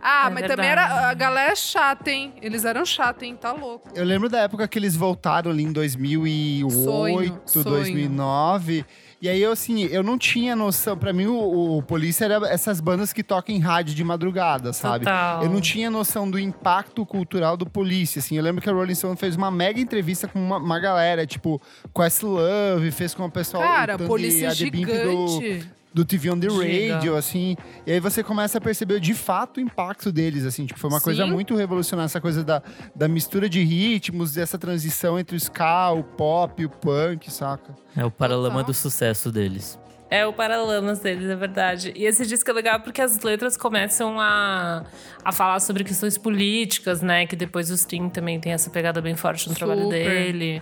Ah, É mas verdade. também era. A galera é chata, hein? Eles eram chata, hein? Tá louco. Eu lembro da época que eles voltaram ali em 2008, Sonho, sonho. 2009. E aí, eu, assim, eu não tinha noção. Pra mim, o, o Polícia era essas bandas que tocam em rádio de madrugada, sabe? Total. Eu não tinha noção do impacto cultural do Polícia, assim. Eu lembro que a Rolling Stone fez uma mega entrevista com uma, uma galera, tipo, Questlove, fez com o pessoal... Cara, polícia do- gigante. do TV on the Giga. Radio, assim. E aí você começa a perceber de fato o impacto deles, assim. Tipo, foi uma coisa Sim. muito revolucionária, essa coisa da, da mistura de ritmos, dessa transição entre o ska, o pop, o punk, saca? É o paralama Total. do sucesso deles. É o Paralamas deles, é verdade. E esse disco é legal porque as letras começam a, a falar sobre questões políticas, né? Que depois o Sting também tem essa pegada bem forte no trabalho Super. dele.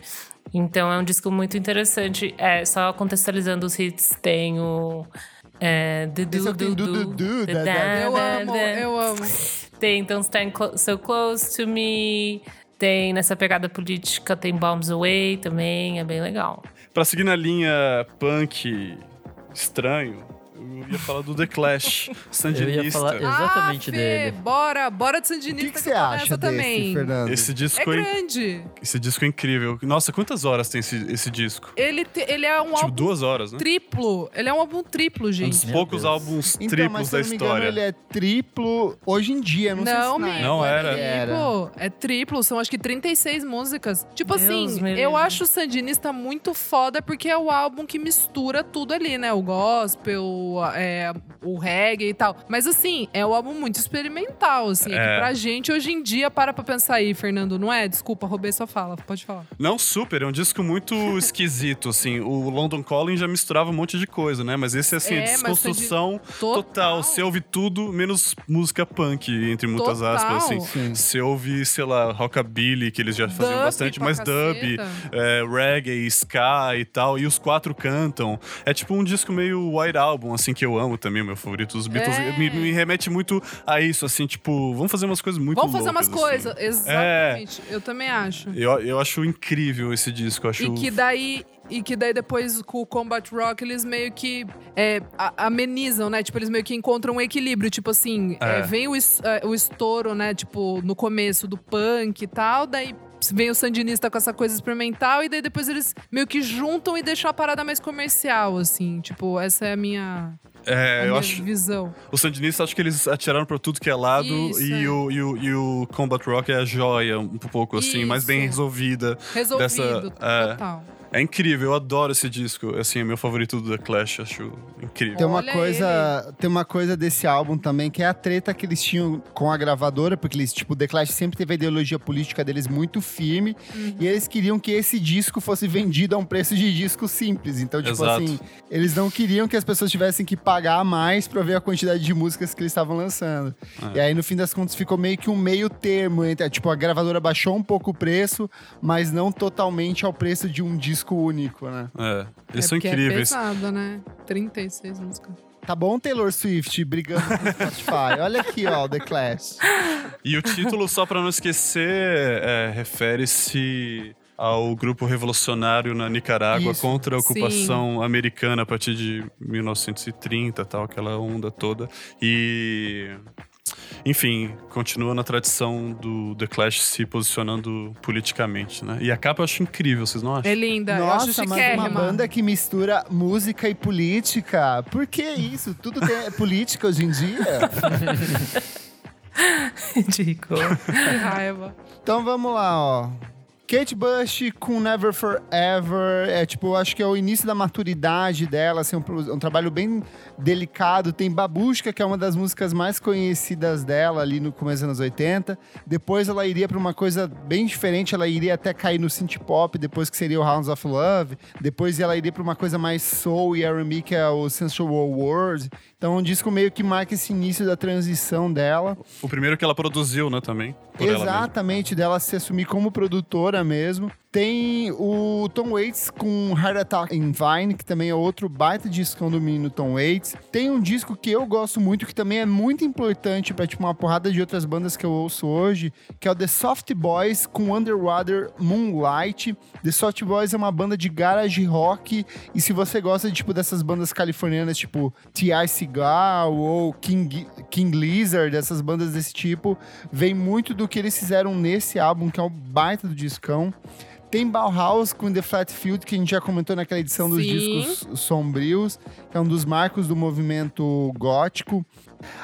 Então é um disco muito interessante. É, só contextualizando os hits, tem o. É, Esse o que tem du, du, du, da- da- Eu amo, eu amo. Tem Don't Stand So Close to Me. Tem nessa pegada política, tem Bombs Away também, é bem legal. Pra seguir na linha punk estranho, eu ia falar do The Clash, Eu Sandinista. ia falar exatamente ah, Fê, dele. Bora, bora de O Sandinista que, que eu você acha desse, também. Fernando? Esse É disco é, grande. esse disco é incrível. Nossa, quantas horas tem esse, esse disco? Ele, te- ele é um Tipo, álbum duas horas, né? triplo. Ele é um álbum triplo, Um gente. dos Meu poucos Deus. álbuns Então, triplos mas se da eu não me engano, história. ele é triplo hoje em dia, não, sei Não, se na amigo, Não é era. triplo. É triplo, são acho que 36 músicas. Tipo Deus assim, eu acho o Sandinista muito foda porque é o álbum que mistura tudo ali, né? O gospel, é, o reggae e tal. Mas assim, é um álbum muito experimental, assim. É. Que pra gente, hoje em dia, para pra pensar aí, Fernando, não é? Desculpa, roubei sua fala, pode falar. Não, super, é um disco muito esquisito, assim. O London Calling já misturava um monte de coisa, né? Mas esse, assim, É, é desconstrução Total. total. Você ouve tudo, menos música punk, entre muitas Total. aspas, assim. Sim. Você ouve, sei lá, rockabilly, que eles já faziam Dub bastante, mas dub, é, reggae, ska e tal, e os quatro cantam. É tipo um disco meio White Album, assim, que eu amo também, meu favorito dos Beatles. É. Me, me remete muito a isso, assim, tipo, vamos fazer umas coisas muito Vamos fazer umas assim. coisas. Exatamente. Eu também acho. Eu, eu acho incrível esse disco, eu acho... E que daí. E que daí depois com o Combat Rock eles meio que é, amenizam, né? Tipo, eles meio que encontram um equilíbrio. Tipo assim, É. é, vem o, é, o estouro, né? Tipo, no começo do punk e tal, daí. Vem o Sandinista com essa coisa experimental, e daí depois eles meio que juntam e deixam a parada mais comercial, assim. Tipo, essa é a minha, a É, eu minha acho... visão. O Sandinistas, acho que eles atiraram pra tudo que é lado Isso, e, é. o, e, o, e o Combat Rock é a joia, um pouco assim, mais bem Isso. resolvida. Resolvido, Dessa- é. total. É incrível, eu adoro esse disco. Assim, é meu favorito do The Clash, acho incrível. Tem uma Olha coisa, tem uma coisa desse álbum também que é a treta que eles tinham com a gravadora, porque eles, tipo, o The Clash sempre teve a ideologia política deles muito firme e eles queriam que esse disco fosse vendido a um preço de disco simples. Então, tipo Exato. assim, eles não queriam que as pessoas tivessem que pagar mais pra ver a quantidade de músicas que eles estavam lançando. E aí, no fim das contas, ficou meio que um meio termo entre, tipo, a gravadora baixou um pouco o preço, mas não totalmente ao preço de um disco único, né? É, eles é são porque incríveis. É pesado, né? 36 músicas. Tá bom, Taylor Swift, brigando com o Spotify. Olha aqui, ó, The Clash. E o título, só pra não esquecer, é, refere-se ao grupo revolucionário na Nicarágua Isso. contra a Sim. ocupação americana a partir de 1930, tal, aquela onda toda. E enfim, continua na tradição do The Clash se posicionando politicamente, né? E a capa eu acho incrível, vocês não acham? É linda, eu acho Nossa, mas uma banda que mistura música e política. Por que isso? Tudo tem- é política hoje em dia? Ridículo. Que raiva. então vamos lá, ó. Kate Bush com Never Forever, é tipo, acho que é o início da maturidade dela, assim, um, um trabalho bem delicado. Tem Babushka, que é uma das músicas mais conhecidas dela ali no começo dos anos 80. Depois ela iria para uma coisa bem diferente, ela iria até cair no synth pop, depois que seria o Hounds of Love. Depois ela iria para uma coisa mais soul e R&B, que é o Sensual World. Então, um disco meio que marca esse início da transição dela. O primeiro que ela produziu, né, também. Exatamente, dela se assumir como produtora mesmo. Tem o Tom Waits com Heart Attack in Vine, que também é outro baita discão do menino Tom Waits. Tem um disco que eu gosto muito, que também é muito importante pra tipo, uma porrada de outras bandas que eu ouço hoje, que é o The Soft Boys com Underwater Moonlight. The Soft Boys é uma banda de garage rock, e se você gosta tipo, dessas bandas californianas, tipo T.I. Seagal ou King, King Lizard, essas bandas desse tipo, vem muito do que eles fizeram nesse álbum, que é o baita do discão. Tem Bauhaus com The Flat Field, que a gente já comentou naquela edição dos Sim. discos sombrios, que é um dos marcos do movimento gótico.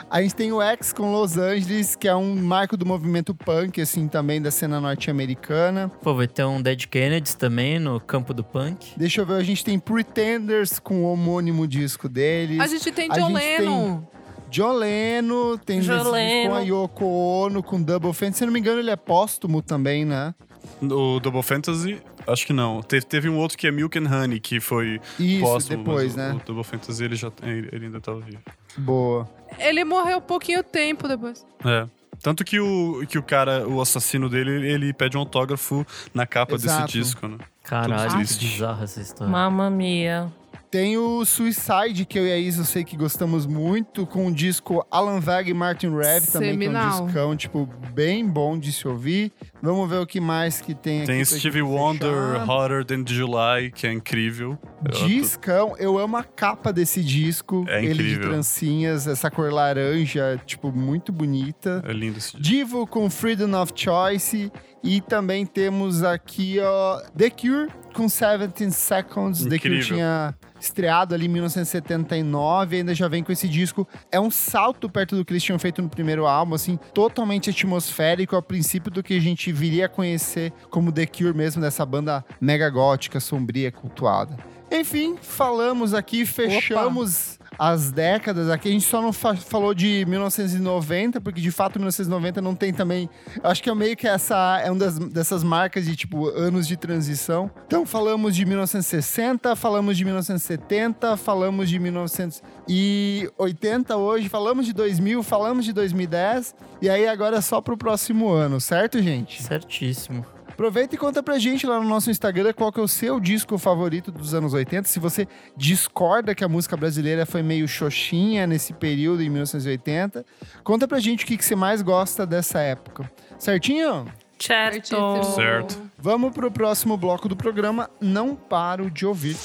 A gente tem o X com Los Angeles, que é um marco do movimento punk, assim, também da cena norte-americana. Pô, vai ter um Dead Kennedys também no campo do punk. Deixa eu ver, a gente tem Pretenders com o homônimo disco deles. A gente tem John Lennon. John Lennon, tem disco com a. Yoko Ono, com Double Fantasy. Se não me engano, ele é póstumo também, né? O Double Fantasy, acho que não. Teve, teve um outro que é Milk and Honey, que foi Isso, póstumo. depois, mas o- né? O Double Fantasy, ele, já, ele ele ainda tá vivo. Boa. Ele morreu pouquinho tempo depois. É. Tanto que o, que o cara, o assassino dele, ele pede um autógrafo na capa Exato. desse disco, né? Caralho, que bizarra essa história. Mamma mia. Tem o Suicide, que eu e a Isa eu sei que gostamos muito, com o disco Alan Vag e Martin Rev também, que é um discão, tipo, bem bom de se ouvir. Vamos ver o que mais que tem aqui. Tem Stevie Wonder, fechar. Hotter Than July, que é incrível. Discão, eu amo a capa desse disco. É ele de incrível. trancinhas, essa cor laranja, tipo, muito bonita. É lindo esse disco. Divo com Freedom of Choice. E também temos aqui, ó, The Cure com 17 Seconds. The Cure tinha estreado ali em 1979, ainda já vem com esse disco. É um salto perto do que eles tinham feito no primeiro álbum, assim, totalmente atmosférico, a princípio do que a gente viria a conhecer como The Cure mesmo, dessa banda mega gótica, sombria, cultuada. Enfim, falamos aqui, fechamos as décadas aqui. A gente só não fa- falou de 1990, porque de fato 1990 não tem também. Acho que é meio que essa é uma dessas marcas de tipo anos de transição. Então falamos de 1960, falamos de 1970, falamos de 1980 hoje, falamos de 2000, falamos de 2010 e aí agora é só pro próximo ano, certo, gente? Certíssimo. Aproveita e conta pra gente lá no nosso Instagram qual que é o seu disco favorito dos anos 80. Se você discorda que a música brasileira foi meio xoxinha nesse período, em 1980, conta pra gente o que, que você mais gosta dessa época. Certinho? Certo. Certo. Vamos pro próximo bloco do programa. Não paro de ouvir.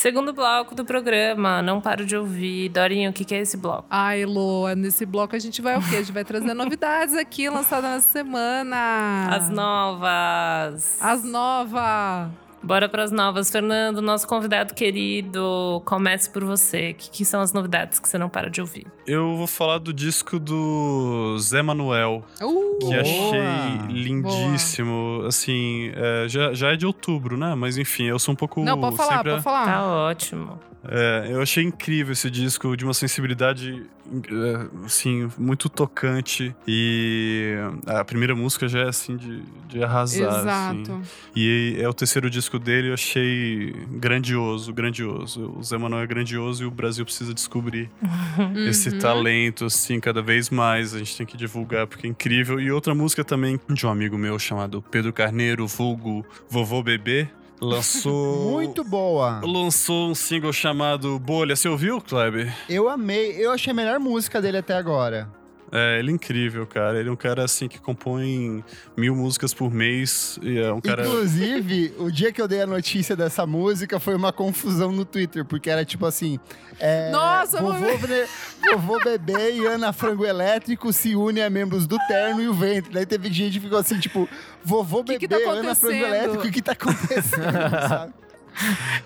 Segundo bloco do programa, não paro de ouvir. Dorinho, o que, que é esse bloco? Ai, Lô, nesse bloco a gente vai o quê? A gente vai trazer novidades aqui lançadas nessa semana. As novas. As novas. Bora pras novas. Fernando, nosso convidado querido, comece por você. O que, que são as novidades que você não para de ouvir? Eu vou falar do disco do Zé Manuel, Uh, que Boa. achei lindíssimo. Assim, é, já, já é de outubro, né? Mas enfim, eu sou um pouco. Não, pode falar, sempre pode falar. Tá ótimo. É, eu achei incrível esse disco, de uma sensibilidade, é, assim, muito tocante. E a primeira música já é, assim, de, de arrasar, assim. Exato. E é o terceiro disco dele, eu achei grandioso, grandioso. O Zé Manuel é grandioso e o Brasil precisa descobrir esse Uhum. talento, assim, cada vez mais. A gente tem que divulgar, porque é incrível. E outra música também de um amigo meu chamado Pedro Carneiro, vulgo Vovô Bebê, lançou... Muito boa. Lançou um single chamado Bolha. Você ouviu, Kleber? Eu amei. Eu achei a melhor música dele até agora. É, ele é incrível, cara. Ele é um cara, assim, que compõe mil músicas por mês. E é um cara... Inclusive, o dia que eu dei a notícia dessa música foi uma confusão no Twitter, porque era tipo assim. é, Nossa, vovô, vou Be- vovô Bebê e Ana Frango Elétrico se unem a membros do Terno e o Ventre. Daí teve gente que ficou assim, tipo, vovô Que Bebê, que tá Ana Frango? Elétrico, o que tá acontecendo? sabe?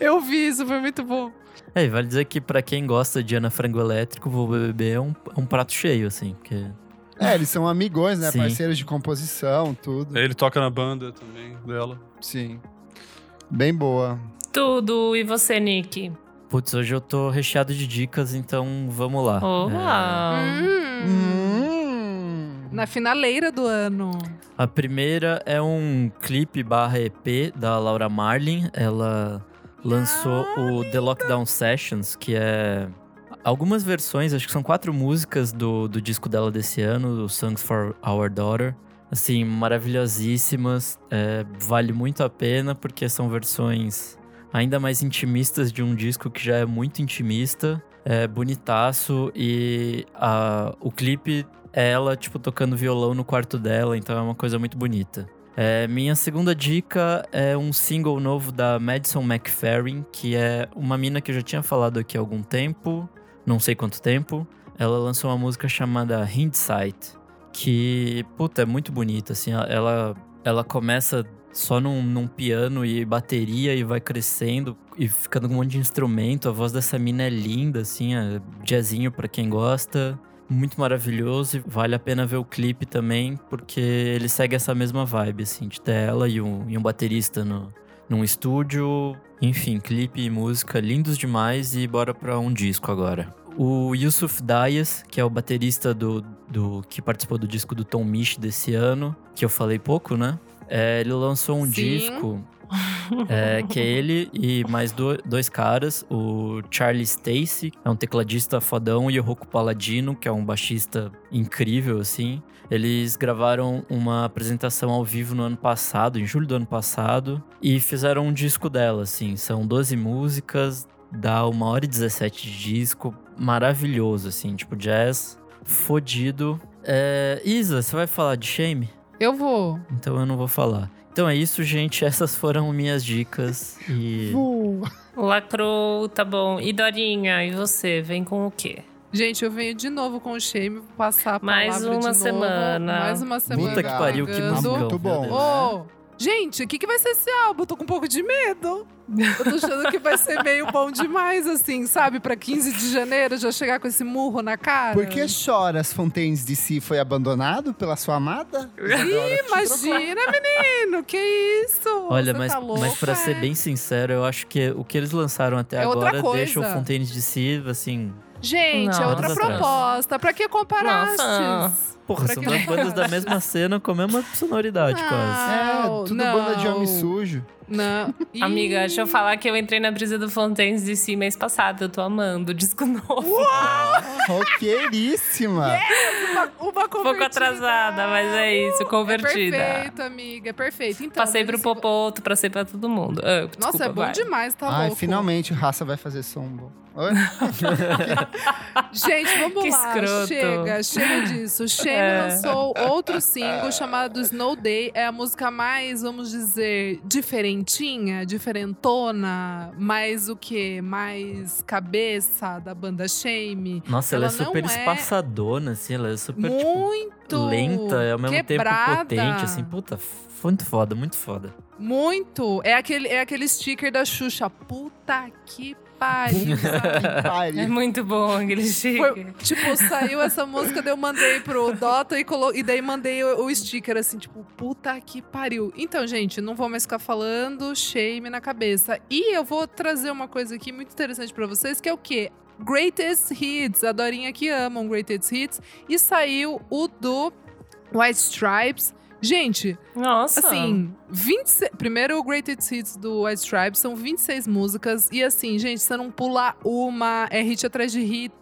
Eu vi isso, foi muito bom. É, e vale dizer que pra quem gosta de Ana Frango Elétrico, o Bebê é um, é um prato cheio, assim, porque... É, eles são amigões, né? Sim. Parceiros de composição, tudo. Ele toca na banda também dela. Sim. Bem boa. Tudo. E você, Nick? Putz, hoje eu tô recheado de dicas, então vamos lá. É, Olá. Hum, Hum. Na finaleira do ano. A primeira é um clipe barra EP da Laura Marlin. Ela lançou o The Lockdown Sessions, que é algumas versões, acho que são quatro músicas do, do disco dela desse ano, o Songs for Our Daughter. Assim, maravilhosíssimas. É, vale muito a pena, porque são versões ainda mais intimistas de um disco que já é muito intimista. É bonitaço e a, o clipe é ela, tipo, tocando violão no quarto dela, então é uma coisa muito bonita. É, minha segunda dica é um single novo da Madison McFerrin, que é uma mina que eu já tinha falado aqui há algum tempo, não sei quanto tempo. Ela lançou uma música chamada Hindsight, que, puta, é muito bonita, assim. Ela, ela começa só num, num piano e bateria e vai crescendo e ficando com um monte de instrumento. A voz dessa mina é linda, assim, é jazzinho pra quem gosta. Muito maravilhoso e vale a pena ver o clipe também, porque ele segue essa mesma vibe, assim, de ter ela e um, e um baterista no, num estúdio. Enfim, clipe e música lindos demais e bora pra um disco agora. O Yusuf Dayas, que é o baterista do, do que participou do disco do Tom Misch desse ano, que eu falei pouco, né? É, ele lançou um Sim. disco É, que é ele e mais do- dois caras, o Charlie Stacy, é um tecladista fodão, e o Rocco Paladino, que é um baixista incrível, assim. Eles gravaram uma apresentação ao vivo no ano passado, em julho do ano passado, e fizeram um disco dela, assim. São 12 músicas, dá uma hora e 17 de disco, maravilhoso, assim, tipo jazz, fodido. É, Isa, você vai falar de Shame? Eu vou. Então eu não vou falar. Então é isso, gente. Essas foram minhas dicas. E. Voa. Lacrou, tá bom. E Dorinha, e você? Vem com o quê? Gente, eu venho de novo com o Shame, vou passar a palavra Mais de uma novo. semana. Mais uma semana. Puta que pariu, que chegando. musicão. Muito bom. meu Deus. Ô, gente, o que, que vai ser esse álbum? Eu tô com um pouco de medo. Eu tô achando que vai ser meio bom demais, assim, sabe? Pra 15 de janeiro já chegar com esse murro na cara. Por que choras, Fontaines de Si foi abandonado pela sua amada? Te Imagina, menino, que isso? Olha, Você mas, tá louco, mas pra é? ser bem sincero, eu acho que o que eles lançaram até É agora deixa o Fontaines de Si, assim. Gente, é Não, outra proposta. Pra que comparastes? Nossa. Porra, são duas bandas da mesma cena com a mesma sonoridade, quase. É, tudo não. banda de homem sujo. Não. Amiga, deixa eu falar que eu entrei na brisa do Fontaines de si mês passado. Eu tô amando. Disco novo. Roqueiríssima. Uma, uma Um pouco atrasada, mas é isso, convertida. É perfeito, amiga, é perfeito. Então, Passei pro assim, Popoto, passei pra todo mundo. Ah, Nossa, desculpa, é bom vai. demais, tá Ai, louco. finalmente raça vai fazer som bom. Gente, vamos Que lá. escroto. Chega, chega disso. Shame É. lançou outro single chamado Snow Day. É a música mais, vamos dizer, diferentinha, diferentona. Mais o quê? Mais cabeça da banda Shame. Nossa, ela, Ela é super não é- espaçadona, assim, ela é super, tipo, Muito lenta e ao mesmo quebrada. tempo potente, assim, puta, muito foda, muito foda. Muito. É aquele, é aquele sticker da Xuxa. Puta que pariu. sabe? É muito bom aquele chique. Foi, tipo, saiu essa música, daí eu mandei pro Dota e, colo... e daí mandei o, o sticker, assim, tipo, puta que pariu. Então, gente, não vou mais ficar falando shame na cabeça. E eu vou trazer uma coisa aqui muito interessante pra vocês, que é o quê? Greatest Hits, a Dorinha que amam Greatest Hits. E saiu o do White Stripes. Gente, Nossa. Assim, 26, primeiro o Greatest Hits do White Stripes são 26 músicas. E assim, gente, você não pula uma, é hit atrás de hit.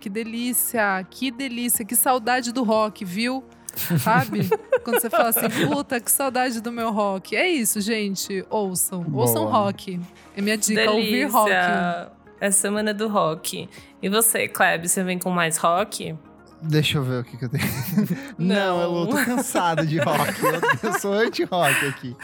Que delícia, que delícia, que saudade do rock, viu? Sabe? Quando você fala assim, puta, que saudade do meu rock. É isso, gente. Ouçam. Boa. Ouçam rock. É minha dica, ouvir Delícia. rock. É semana do rock. E você, Kleb, você vem com mais rock? Deixa eu ver o que, que eu tenho. Não, eu tô cansado de rock. Eu, eu sou anti-rock aqui.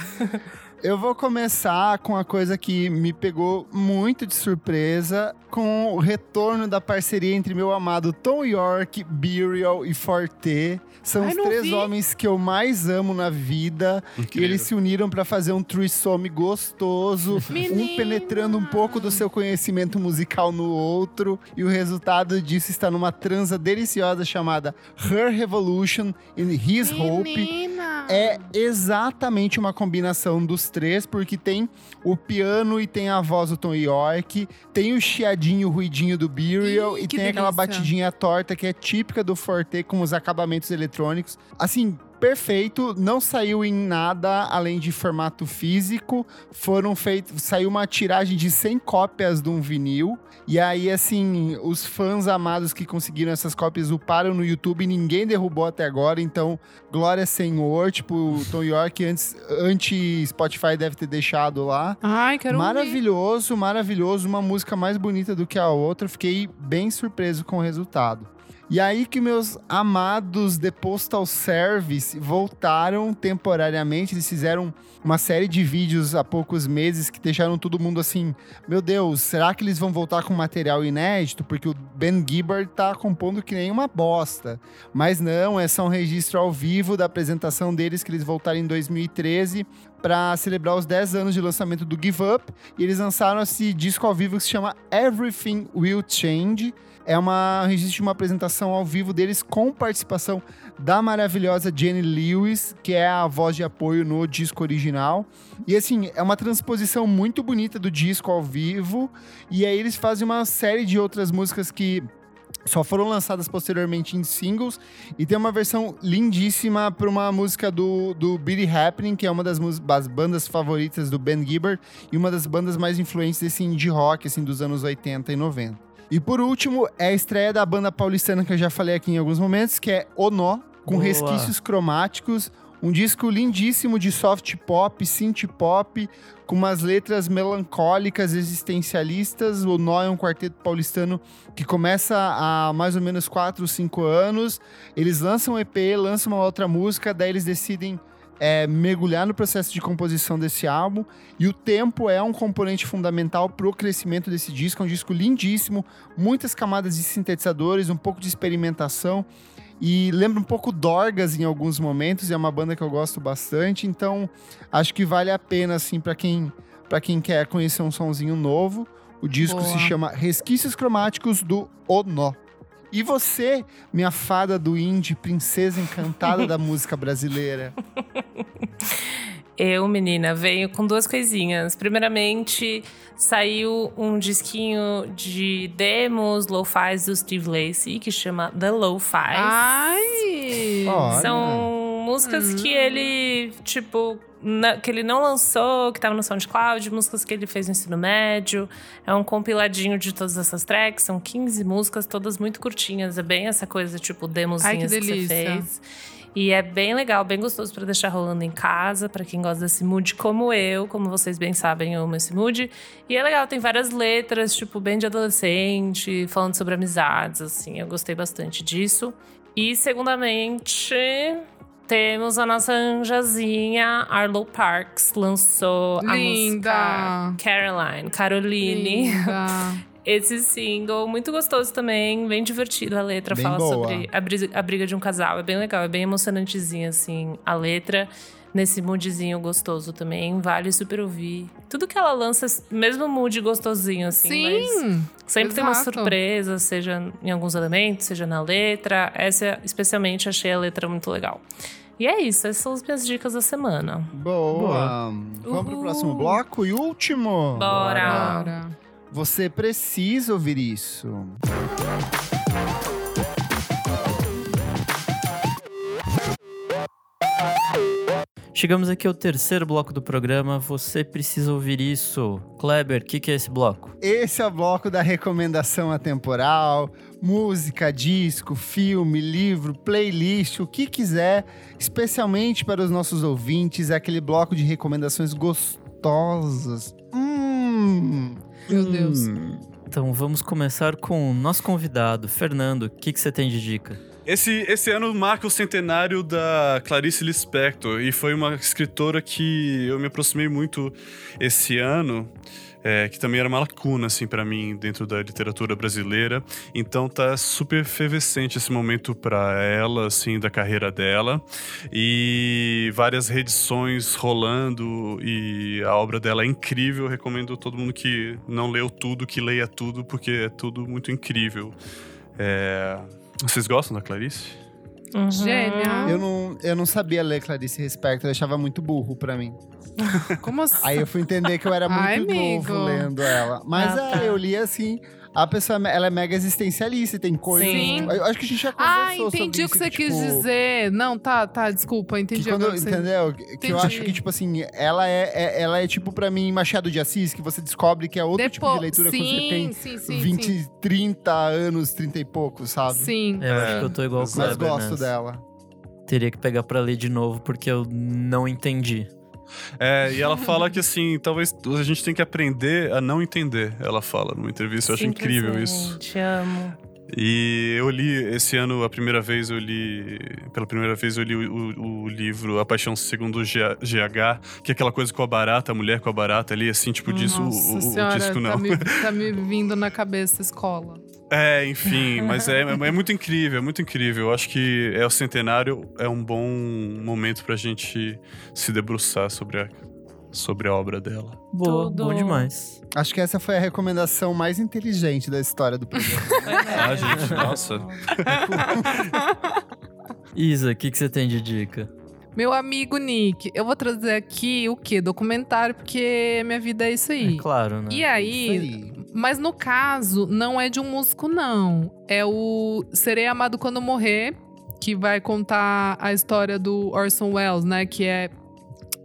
Eu vou começar com a coisa que me pegou muito de surpresa, com o retorno da parceria entre meu amado Tom York, Burial e Forte. São Ai, os três vi. homens que eu mais amo na vida. E Incrível. eles se uniram pra fazer um threesome gostoso, um Menina! penetrando um pouco do seu conhecimento musical no outro. E o resultado disso está numa transa deliciosa chamada Her Revolution in His Hope. Menina! É exatamente uma combinação dos três, porque tem o piano e tem a voz do Tom York, tem o chiadinho, o ruidinho do Burial Ih, e tem aquela delícia. batidinha torta que é típica do Forte com os acabamentos eletrônicos. Assim, perfeito, não saiu em nada além de formato físico. Foram feitos, saiu uma tiragem de 100 cópias de um vinil. E aí, assim, os fãs amados que conseguiram essas cópias uparam no YouTube e ninguém derrubou até agora. Então, glória Senhor. Tipo, o Tom York antes, anti-Spotify deve ter deixado lá. Ai, quero ouvir. Maravilhoso, maravilhoso. Uma música mais bonita do que a outra. Fiquei bem surpreso com o resultado. E aí que meus amados The Postal Service voltaram temporariamente. Eles fizeram uma série de vídeos há poucos meses que deixaram todo mundo assim: Meu Deus, será que eles vão voltar com material inédito? Porque o Ben Gibbard tá compondo que nem uma bosta. Mas não, é só um registro ao vivo da apresentação deles que eles voltaram em 2013 para celebrar os 10 anos de lançamento do Give Up. E eles lançaram esse disco ao vivo que se chama Everything Will Change. É uma um registro de uma apresentação ao vivo deles com participação da maravilhosa Jenny Lewis, que é a voz de apoio no disco original. E assim, é uma transposição muito bonita do disco ao vivo. E aí eles fazem uma série de outras músicas que só foram lançadas posteriormente em singles. E tem uma versão lindíssima para uma música do, do Billy Happening, que é uma das, das, bandas favoritas do Ben Gibbard e uma das bandas mais influentes desse indie rock assim, dos anos 80 e 90. E por último, é a estreia da banda paulistana que eu já falei aqui em alguns momentos, que é O Nó, com Boa. resquícios cromáticos. Um disco lindíssimo de soft pop, synth pop, com umas letras melancólicas, existencialistas. O Nó é um quarteto paulistano que começa há mais ou menos 4, 5 anos. Eles lançam um EP, lançam uma outra música, daí eles decidem é, mergulhar no processo de composição desse álbum. E o tempo é um componente fundamental para o crescimento desse disco. É um disco lindíssimo, muitas camadas de sintetizadores, um pouco de experimentação. E lembra um pouco Dorgas em alguns momentos, e é uma banda que eu gosto bastante, então acho que vale a pena, assim, para quem, pra quem quer conhecer um sonzinho novo. O disco Boa. se chama Resquícios Cromáticos do O Nó. E você, minha fada do indie, princesa encantada da música brasileira? Eu, menina, venho com duas coisinhas. Primeiramente, saiu um disquinho de demos lo-fis do Steve Lacey, que chama The Lo-Fis. Ai! Olha. São músicas que ele, tipo, na- que ele não lançou, que tava no SoundCloud, músicas que ele fez no ensino médio. É um compiladinho de todas essas tracks, são 15 músicas, todas muito curtinhas. É bem essa coisa, tipo, demozinhas Ai, que que, você fez. E é bem legal, bem gostoso pra deixar rolando em casa, pra quem gosta desse mood como eu, como vocês bem sabem, eu amo esse mood. E é legal, tem várias letras, tipo, bem de adolescente, falando sobre amizades, assim, eu gostei bastante disso. E segundamente, temos a nossa anjazinha Arlo Parks, lançou a Linda. música Caroline, Caroline. Linda. Esse single, muito gostoso também, bem divertido a letra, Bem fala boa. sobre a briga, a briga de um casal. É bem legal, é bem emocionantezinha, assim, a letra. Nesse moodzinho gostoso também, vale super ouvir. Tudo que ela lança, mesmo mood gostosinho, assim, mas Sim. sempre tem uma exato. surpresa, seja em alguns elementos, seja na letra. Essa, especialmente, achei a letra muito legal. E é isso, essas são as minhas dicas da semana. Boa! Vamos pro Uhul. próximo bloco e último. Bora! Bora. Você precisa ouvir isso. Chegamos aqui ao terceiro bloco do programa. Você precisa ouvir isso. Kleber, o que, que é esse bloco? Esse é o bloco da recomendação atemporal, música, disco, filme, livro, playlist, o que quiser, especialmente para os nossos ouvintes, é aquele bloco de recomendações gostosas. Hum. Meu Deus. Então vamos começar com o nosso convidado, Fernando. O que, que você tem de dica? Esse, esse ano marca o centenário da Clarice Lispector e foi uma escritora que eu me aproximei muito esse ano, é, que também era uma lacuna assim para mim dentro da literatura brasileira. Então tá super efervescente esse momento para ela, assim, da carreira dela e várias reedições rolando e a obra dela é incrível. Eu recomendo a todo mundo que não leu tudo que leia tudo porque é tudo muito incrível. É, Vocês gostam da Clarice? Uhum. Gênia. Eu não, eu não sabia ler Clarice Lispector, eu achava muito burro pra mim. Como assim? Aí eu fui entender que eu era muito Ai, novo lendo ela. Mas Ah, é, tá. eu li assim, a pessoa ela é mega existencialista e tem coisas. Sim. Eu acho que a gente já conversou Ah, entendi sobre o que isso, você quis tipo, dizer. Não, tá, tá, desculpa, Que entendi quando, agora o que você... entendeu? Que eu Entendi. acho que, tipo assim, ela é, é- ela é tipo pra mim Machado de Assis, que você descobre que é outro tipo de leitura sim, quando você tem sim, sim, 20, sim. 30 anos, 30 e poucos, sabe? Sim. É, eu É, acho que eu tô igual o mas Mas Kleber gosto nessa. dela. Teria que pegar pra ler de novo porque eu não entendi. É, e ela fala que assim, talvez a gente tem que aprender a não entender. Ela fala numa entrevista, eu acho incrível isso. Te amo. E eu li esse ano, a primeira vez eu li. Pela primeira vez eu li o, o- o livro A Paixão Segundo G- GH, que é aquela coisa com a barata, a mulher com a barata ali, assim, tipo disso, o, Nossa o- o senhora, disco não. Tá me, tá me vindo na cabeça escola. É, enfim, mas é, é muito incrível, é muito incrível. Eu acho que é o centenário, é um bom momento pra gente se debruçar sobre a, sobre a obra dela. Boa, Tudo. bom demais. Acho que essa foi a recomendação mais inteligente da história do programa. Ah, gente, nossa. Isa, o que, que você tem de dica? Meu amigo Nick, eu vou trazer aqui o quê? Documentário, porque minha vida é isso aí. É claro, né? E aí, aí. Mas no caso, não é de um músico, não. É o Serei Amado Quando Morrer, que vai contar a história do Orson Welles, né? Que é.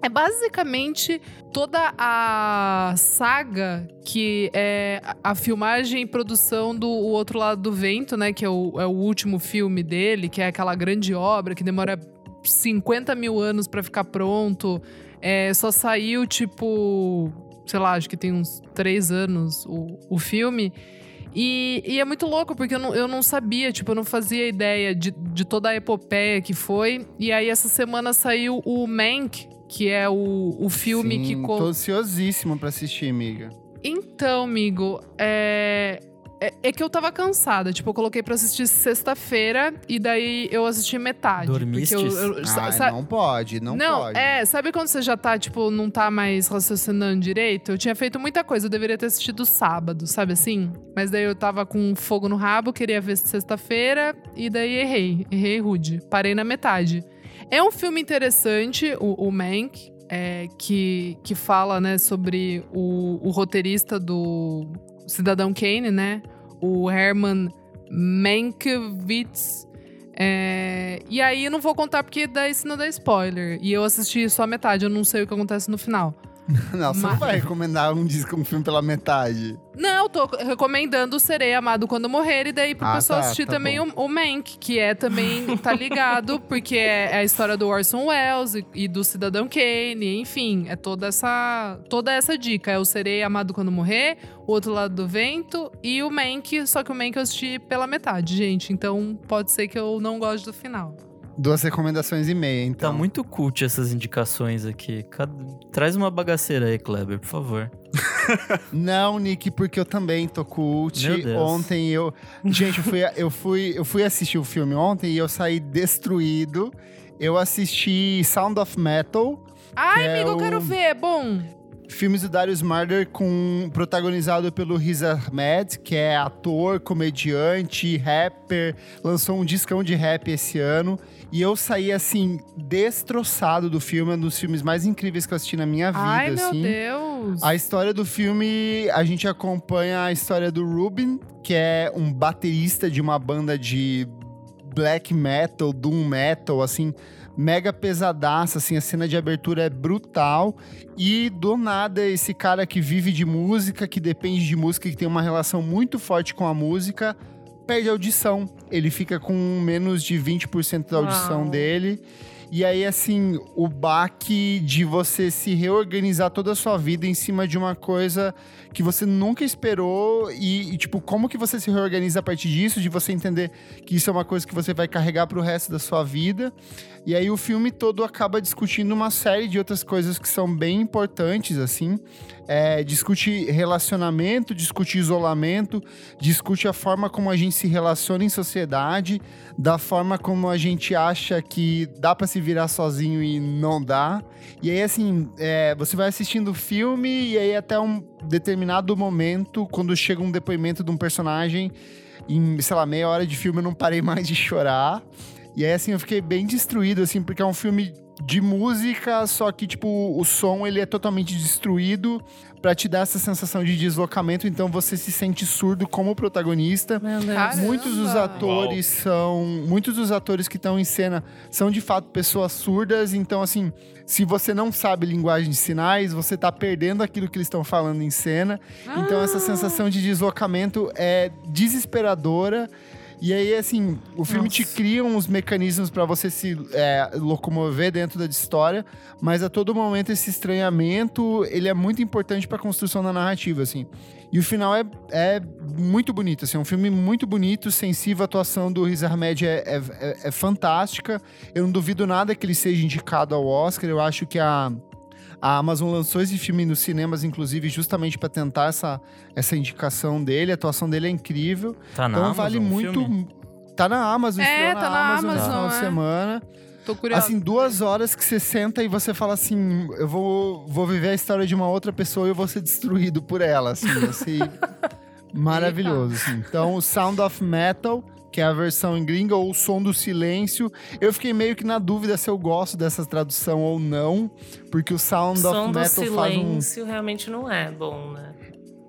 É basicamente toda a saga que é a filmagem e produção do O Outro Lado do Vento, né? Que é o, é o último filme dele, que é aquela grande obra que demora 50 mil anos para ficar pronto. É, só saiu, tipo, sei lá, acho que tem uns três anos o, o filme. E, e, é muito louco, porque eu não, eu não sabia, tipo, eu não fazia ideia de, de toda a epopeia que foi. E aí, essa semana saiu o Mank, que é o, o filme Sim, que. Tô ansiosíssima pra assistir, amiga. Então, amigo, é. É, é, que eu tava cansada. Tipo, eu coloquei pra assistir sexta-feira e daí eu assisti metade. Dormiste? Eu, eu, ah, não pode, não, não pode. É, sabe quando você já tá, tipo, não tá mais raciocinando direito? Eu tinha feito muita coisa, eu deveria ter assistido sábado, sabe assim? Mas daí eu tava com fogo no rabo, queria ver sexta-feira e daí errei. Errei rude. Parei na metade. É um filme interessante, o, o Mank. É, que, que fala né, sobre o, o roteirista do Cidadão Kane, né? O Herman Mankiewicz. É... E aí eu não vou contar porque daí senão dá spoiler. E eu assisti só a metade, eu não sei o que acontece no final. Não, você Mas- não vai recomendar um disco, um filme pela metade. Não, eu tô recomendando Serei Amado Quando Morrer, e daí pro Ah, pessoal tá, assistir tá também o, o Mank, que é também, tá ligado, porque é, é a história do Orson Welles e, e do Cidadão Kane, enfim, é toda essa, toda essa dica. É o Serei Amado Quando Morrer, o Outro Lado do Vento e o Mank, só que o Mank eu assisti pela metade, gente, então pode ser que eu não goste do final. Duas recomendações e meia, Tá então. muito cult essas indicações aqui. Cada- Traz uma bagaceira aí, Kleber, por favor. Não, Nick, porque eu também tô cult. Meu Deus. Ontem eu. Gente, eu fui, eu, fui, eu fui assistir o filme ontem e eu saí destruído. Eu assisti Sound of Metal, Ai, É amigo, eu quero o- ver, é bom. filmes do Darius Marder com protagonizado pelo Riz Ahmed, que é ator, comediante, rapper, lançou um discão de rap esse ano. E eu saí assim destroçado do filme, é um dos filmes mais incríveis que eu assisti na minha vida, Ai, meu assim. Deus. A história do filme, a gente acompanha a história do Rubin, que é um baterista de uma banda de black metal, doom metal, assim, mega pesadaça, assim, a cena de abertura é brutal. E do nada, esse cara que vive de música, que depende de música, que tem uma relação muito forte com a música, perde a audição. Ele fica com menos de 20% da audição Uau. dele. E aí, assim, o baque de você se reorganizar toda a sua vida em cima de uma coisa que você nunca esperou e, e, tipo, como que você se reorganiza a partir disso, de você entender que isso é uma coisa que você vai carregar pro resto da sua vida. E aí o filme todo acaba discutindo uma série de outras coisas que são bem importantes, assim. É, discute relacionamento, discute isolamento, discute a forma como a gente se relaciona em sociedade, da forma como a gente acha que dá pra se virar sozinho e não dá. E aí, assim, é, você vai assistindo o filme e aí até um determinado momento, quando chega um depoimento de um personagem, em, sei lá, meia hora de filme eu não parei mais de chorar. E aí, assim, eu fiquei bem destruído, assim, porque é um filme de música, só que, tipo, o som, ele é totalmente destruído pra te dar essa sensação de deslocamento, então você se sente surdo como protagonista. Muitos dos atores são. Muitos dos atores que estão em cena são de fato pessoas surdas. Então, assim, se você não sabe linguagem de sinais, você tá perdendo aquilo que eles estão falando em cena. Então, essa sensação de deslocamento é desesperadora. E aí, assim, o filme te cria uns mecanismos pra você se é, locomover dentro da história, mas a todo momento esse estranhamento, ele é muito importante pra construção da narrativa, assim. E o final é, é muito bonito, assim, é um filme muito bonito, sensível, a atuação do Riz Ahmed é, é, é- é fantástica. Eu não duvido nada que ele seja indicado ao Oscar, eu acho que a... A Amazon lançou esse filme nos cinemas, inclusive, justamente pra tentar essa, essa indicação dele. A atuação dele é incrível. Tá na Então Amazon, vale muito. filme? Tá na Amazon, É, tá na Amazon no Amazon, final de é. semana. Tô curiosa. Assim, duas horas que você senta e você fala assim: eu vou, vou viver a história de uma outra pessoa e eu vou ser destruído por ela. Assim, ser maravilhoso. Assim. Então, o Sound of Metal, que é a versão em gringa, ou o Som do Silêncio. Eu fiquei meio que na dúvida se eu gosto dessa tradução ou não, porque o Sound som of Metal faz um. silêncio realmente não é bom, né?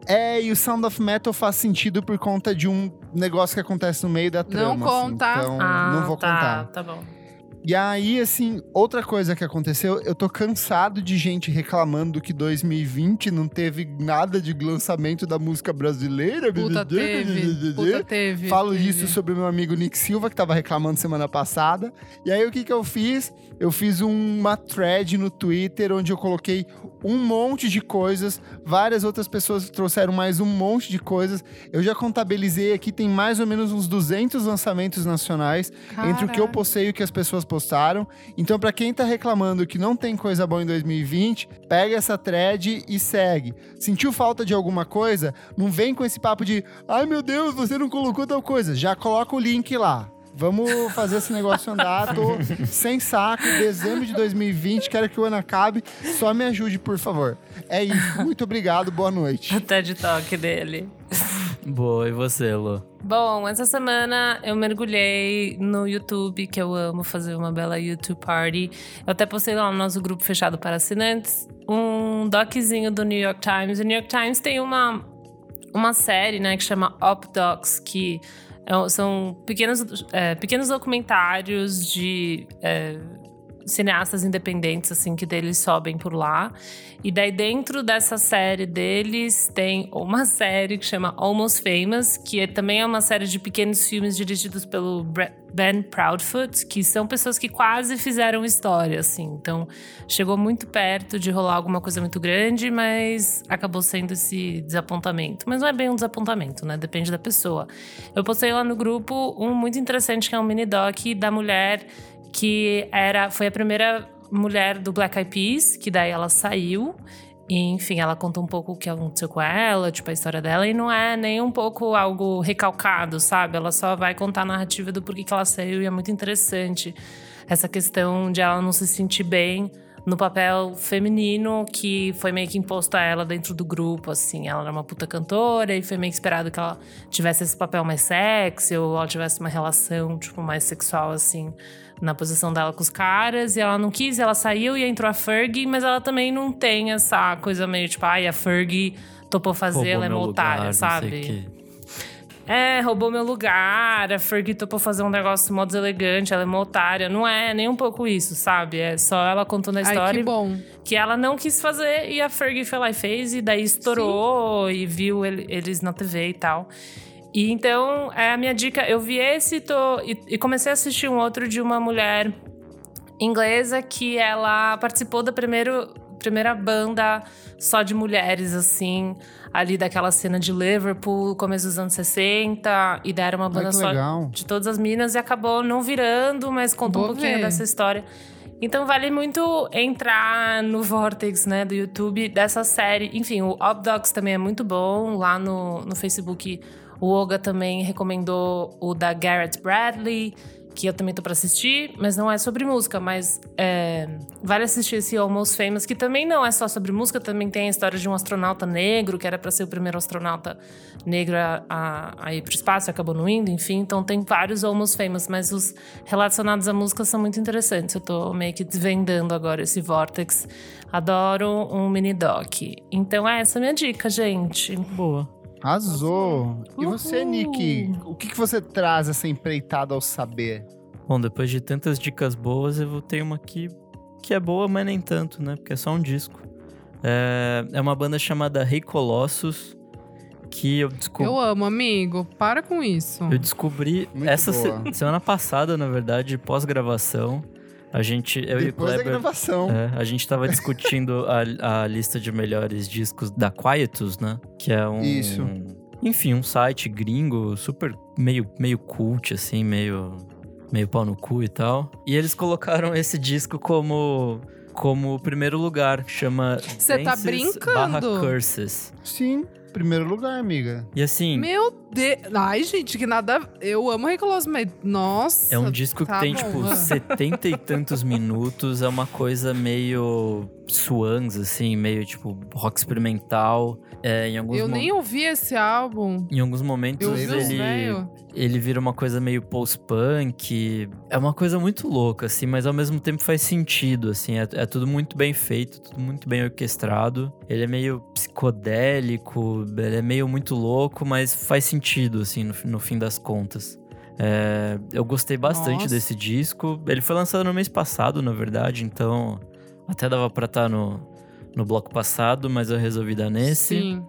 É, e o Sound of Metal faz sentido por conta de um negócio que acontece no meio da trama. Não conta. Assim, então, Ah, não vou tá, contar. Tá bom. E aí, assim, outra coisa que aconteceu, eu tô cansado de gente reclamando que 2020 não teve nada de lançamento da música brasileira. Puta teve. Puta teve. Falo teve. isso sobre o meu amigo Nick Silva, que tava reclamando semana passada. E aí, o que que eu fiz? Eu fiz uma thread no Twitter onde eu coloquei um monte de coisas. Várias outras pessoas trouxeram mais um monte de coisas. Eu já contabilizei aqui, tem mais ou menos uns 200 lançamentos nacionais entre o que eu Caraca. postei e o que as pessoas postaram. Então, pra quem tá reclamando que não tem coisa boa em 2020, pega essa thread e segue. Sentiu falta de alguma coisa? Não vem com esse papo de, ai meu Deus, você não colocou tal coisa. Já coloca o link lá. Vamos fazer esse negócio andar. Tô sem saco. Dezembro de 2020, quero que o ano acabe. Só me ajude, por favor. É isso. Muito obrigado. Boa noite. O TED Talk dele. Boa, e você, Lu? Bom, essa semana eu mergulhei no YouTube, que eu amo fazer uma bela YouTube Party. Eu até postei lá no nosso grupo fechado para assinantes um doczinho do New York Times. O New York Times tem uma, uma série, né, que chama Up Docs, que é- são pequenos, é, pequenos documentários de é, cineastas independentes, assim, que deles sobem por lá. E daí, dentro dessa série deles, tem uma série que chama Almost Famous, que é- também é uma série de pequenos filmes dirigidos pelo Ben Proudfoot, que são pessoas que quase fizeram história, assim. Então, chegou muito perto de rolar alguma coisa muito grande, mas acabou sendo esse desapontamento. Mas não é bem um desapontamento, né? Depende da pessoa. Eu postei lá no grupo um muito interessante, que é um mini doc da mulher que era, foi a primeira mulher do Black Eyed Peas, que daí ela saiu. E, enfim, ela conta um pouco o que aconteceu com ela, tipo, a história dela. E não é nem um pouco algo recalcado, sabe? Ela só vai contar a narrativa do porquê que ela saiu. E é muito interessante essa questão de ela não se sentir bem no papel feminino que foi meio que imposto a ela dentro do grupo, assim. Ela era uma puta cantora e foi meio que esperado que ela tivesse esse papel mais sexy ou ela tivesse uma relação, tipo, mais sexual, assim, na posição dela com os caras. E ela não quis, ela saiu e entrou a Fergie, mas ela também não tem essa coisa meio, tipo, ai, a Fergie topou fazer, Roubou ela é uma otária, sabe? É, roubou meu lugar, a Fergie topou fazer um negócio mó deselegante, ela é uma otária. Não é nem um pouco isso, sabe? É só ela contando a Ai, história que bom. que ela não quis fazer e a Fergie foi lá e fez, e daí estourou e viu ele- eles na TV e tal. E então, é a minha dica, eu vi esse tô, e, e comecei a assistir um outro de uma mulher inglesa que ela participou da primeiro, primeira banda só de mulheres, assim, ali daquela cena de Liverpool, começo dos anos 60, e daí era uma banda só legal. de todas as minas e acabou não virando, mas conta um Vou pouquinho ver. dessa história. Então vale muito entrar no Vortex, né, do YouTube, dessa série. Enfim, o Updogs também é muito bom. Lá no, no Facebook, o Oga também recomendou o da Garrett Bradley, que eu também tô pra assistir, mas não é sobre música, mas é, vale assistir esse Almost Famous, que também não é só sobre música, também tem a história de um astronauta negro, que era pra ser o primeiro astronauta negro a, a, a ir pro espaço, e acabou não indo, enfim. Então tem vários Almost Famous, mas os relacionados à música são muito interessantes. Eu tô meio que desvendando agora esse Vortex. Adoro um mini doc. Então é essa a minha dica, gente. Boa. Arrasou. E você, Uhul. Nick? O que, que você traz essa empreitada ao saber? Bom, depois de tantas dicas boas, eu vou ter uma aqui que é boa, mas nem tanto, né? Porque é só um disco. É, é uma banda chamada Rei Colossus, que eu descobri. Eu amo, amigo. Para com isso. Eu descobri Muito essa se- semana passada, na verdade, pós-gravação. A gente, eu e o Depois da Kleber, gravação. é, a gente tava discutindo a, a lista de melhores discos da Quietus, né? Que é um. Isso. Enfim, um site gringo super meio, meio cult, assim, meio, meio pau no cu e tal. E eles colocaram esse disco como. Como primeiro lugar, chama Cê tá brincando? barra Curses. Sim, primeiro lugar, amiga. E assim, Meu Ai, gente, que nada. Eu amo Recoloso, mas. Nossa. É um disco que tá tem, bom. tipo, setenta e tantos minutos. É uma coisa meio swans, assim, meio, tipo, rock experimental. É, em, alguns Eu nem ouvi esse álbum. em alguns momentos Eu ele, ele vira uma coisa meio post-punk. É uma coisa muito louca, assim, mas ao mesmo tempo faz sentido, assim. É, é tudo muito bem feito, tudo muito bem orquestrado. Ele é meio psicodélico, ele é meio muito louco, mas faz sentido, assim, no, no fim das contas. É, eu gostei bastante Nossa. desse disco. Ele foi lançado no mês passado, na verdade, então até dava pra estar no, no bloco passado, mas eu resolvi dar nesse. Sim.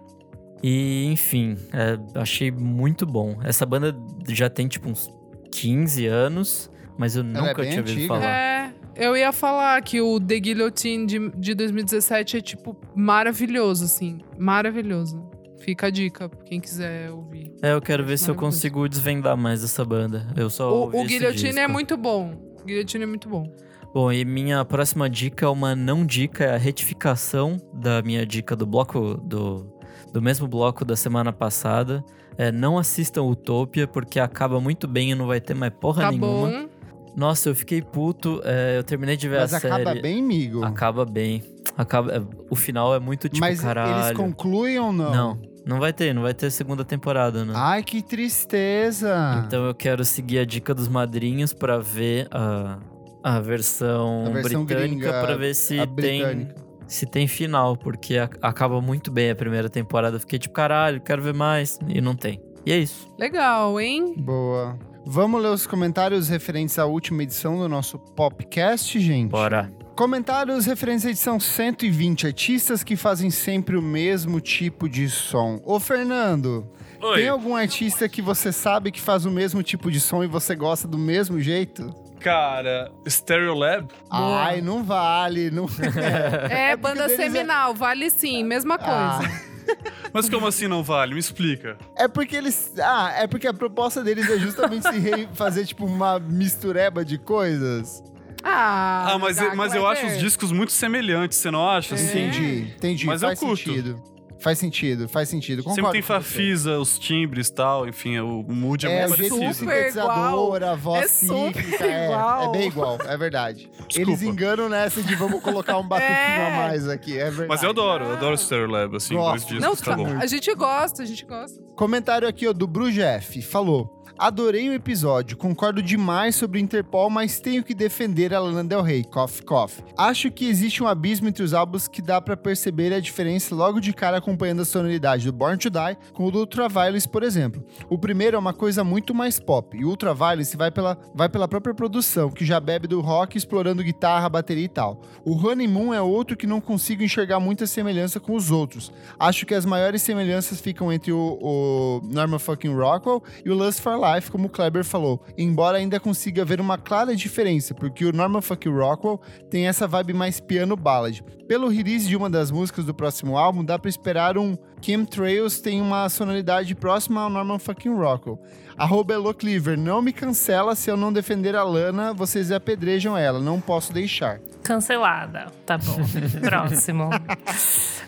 E, enfim, é, achei muito bom. Essa banda já tem, tipo, uns 15 anos, mas eu é nunca bem tinha ouvido antiga. falar. É, eu ia falar que o The Guillotine de, de 2017 é, tipo, maravilhoso, assim. Maravilhoso. Fica a dica, pra quem quiser ouvir. É, eu quero ver se eu consigo desvendar mais essa banda. Eu só ouvi O, o esse Guillotine é muito bom. O Guillotine é muito bom. Bom, e minha próxima dica é uma não dica, é a retificação da minha dica do bloco do, do mesmo bloco da semana passada. É, não assistam Utopia, porque acaba muito bem e não vai ter mais porra Tá nenhuma. bom. Nossa, eu fiquei puto. é, eu terminei de ver Mas a acaba série. bem, amigo. Acaba bem. Acaba, é, o final é muito tipo, Mas caralho. eles concluem ou não? Não, não vai ter, não vai ter segunda temporada, né? Ai, que tristeza. Então eu quero seguir a dica dos madrinhos pra ver a, a versão, A versão britânica pra ver se tem se tem final, porque a- acaba muito bem a primeira temporada. Eu Fiquei tipo, caralho, quero ver mais e não tem. E é isso. Legal, hein? Boa. Vamos ler os comentários referentes à última edição do nosso Popcast, gente? Bora. Comentários referentes à edição 120, artistas que fazem sempre o mesmo tipo de som. Ô, Fernando, Oi. tem algum artista que você sabe que faz o mesmo tipo de som e você gosta do mesmo jeito? Cara, Stereolab? Ai, não vale, não É, porque banda deles é- seminal, vale sim, mesma Ah. coisa. Mas como assim não vale? Me explica. É porque eles. Ah, é porque a proposta deles é justamente se fazer, tipo, uma mistureba de coisas. Ah, Ah, mas, Gago mas eu é acho os discos muito semelhantes, você não acha? Assim? Entendi, entendi. Mas eu faz curto. sentido. Faz sentido, faz sentido. Sempre Concordo tem com você. fafisa, os timbres e tal, enfim, o mood é, É, muito parecido. super sintetizador, a voz É super cíclica, é, igual. é bem igual, é verdade. Desculpa. Eles enganam nessa de vamos colocar um batuquinho É. a mais aqui, é verdade. Mas eu adoro, eu adoro o Stereolab, assim, Gosto. dois discos, Não, tá bom. a gente gosta, a gente gosta. Comentário aqui, ó, do Brujef. Falou. Adorei o episódio, concordo demais sobre Interpol, mas tenho que defender a Lana Del Rey, cough, cough. Acho que existe um abismo entre os álbuns que dá pra perceber a diferença logo de cara acompanhando a sonoridade do Born to Die com o do Ultraviolence, por exemplo. O primeiro é uma coisa muito mais pop, e o Ultraviolence vai pela, vai pela própria produção, que já bebe do rock explorando guitarra, bateria e tal. O Honeymoon é outro que não consigo enxergar muita semelhança com os outros. Acho que as maiores semelhanças ficam entre o, o Norman fucking Rockwell e o Lust for Life, como o Kleber falou. Embora ainda consiga ver uma clara diferença, porque o Norman fucking Rockwell tem essa vibe mais piano ballad. Pelo release de uma das músicas do próximo álbum, dá pra esperar um Chemtrails tem uma sonoridade próxima ao Norman fucking Rockwell. Arroba Elo Cleaver, não me cancela se eu não defender a Lana, vocês apedrejam ela, não posso deixar. Cancelada. Tá bom. Próximo.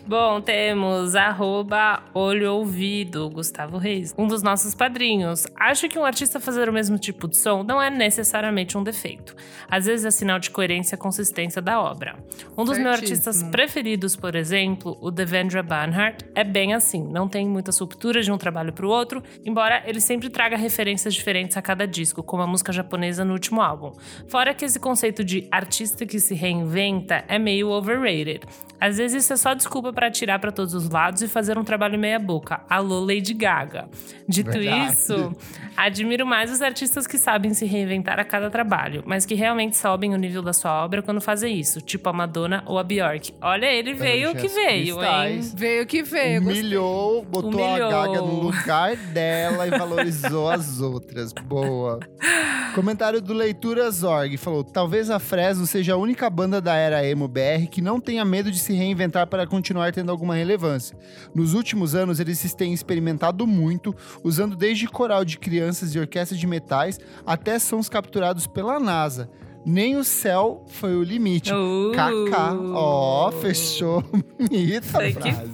Bom, temos arroba olho ouvido, Gustavo Reis, um dos nossos padrinhos. Acho que um artista fazer o mesmo tipo de som não é necessariamente um defeito. Às vezes é sinal de coerência e consistência da obra. Um dos meus Certíssimo. artistas preferidos, por exemplo, o Devendra Banhart, é bem assim. Não tem muitas rupturas de um trabalho para o outro, embora ele sempre traga referências diferentes a cada disco, como a música japonesa no último álbum. Fora que esse conceito de artista que se reinventa é meio overrated. Às vezes isso é só desculpa para tirar para todos os lados e fazer um trabalho meia boca. Alô, Lady Gaga. Dito Verdade. isso, admiro mais os artistas que sabem se reinventar a cada trabalho, mas que realmente sobem o nível da sua obra quando fazem isso, tipo a Madonna ou a Bjork. Olha, ele veio que Jesus veio, hein? Veio que veio. Humilhou, botou Humilhou. a Gaga no lugar dela e valorizou as outras. Boa. Comentário do Leitura Zorg falou: talvez a Fresno seja a única banda da era emo BR que não tenha medo de se reinventar para continuar tendo alguma relevância. Nos últimos anos, eles se têm experimentado muito, usando desde coral de crianças e orquestra de metais até sons capturados pela NASA. Nem o céu foi o limite. Uh. KK. Ó, fechou. Bonita Sei a que frase.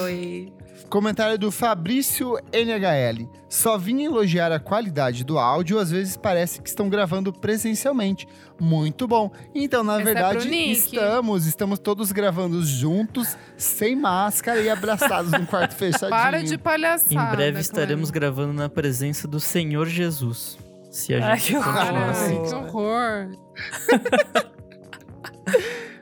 foi. Comentário do Fabrício NHL. Só vim elogiar a qualidade do áudio, às vezes parece que estão gravando presencialmente. Muito bom. Então, na Essa é verdade, Nick. estamos, estamos todos gravando juntos, sem máscara e abraçados num quarto fechadinho. Para de palhaçada. Em breve estaremos gravando na presença do Senhor Jesus. Se a Ai, gente que continuar Ai, assim. que horror.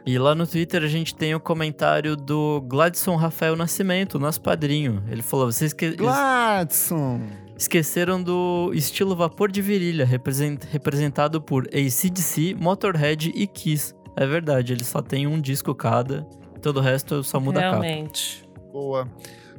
E lá no Twitter a gente tem o comentário do Gladson Rafael Nascimento, nosso padrinho. Ele falou: vocês esque Gladson! esqueceram do estilo vapor de virilha, represent- representado por ACDC, Motorhead e Kiss. É verdade, eles só tem um disco cada, todo o resto só muda a capa. Realmente. Boa.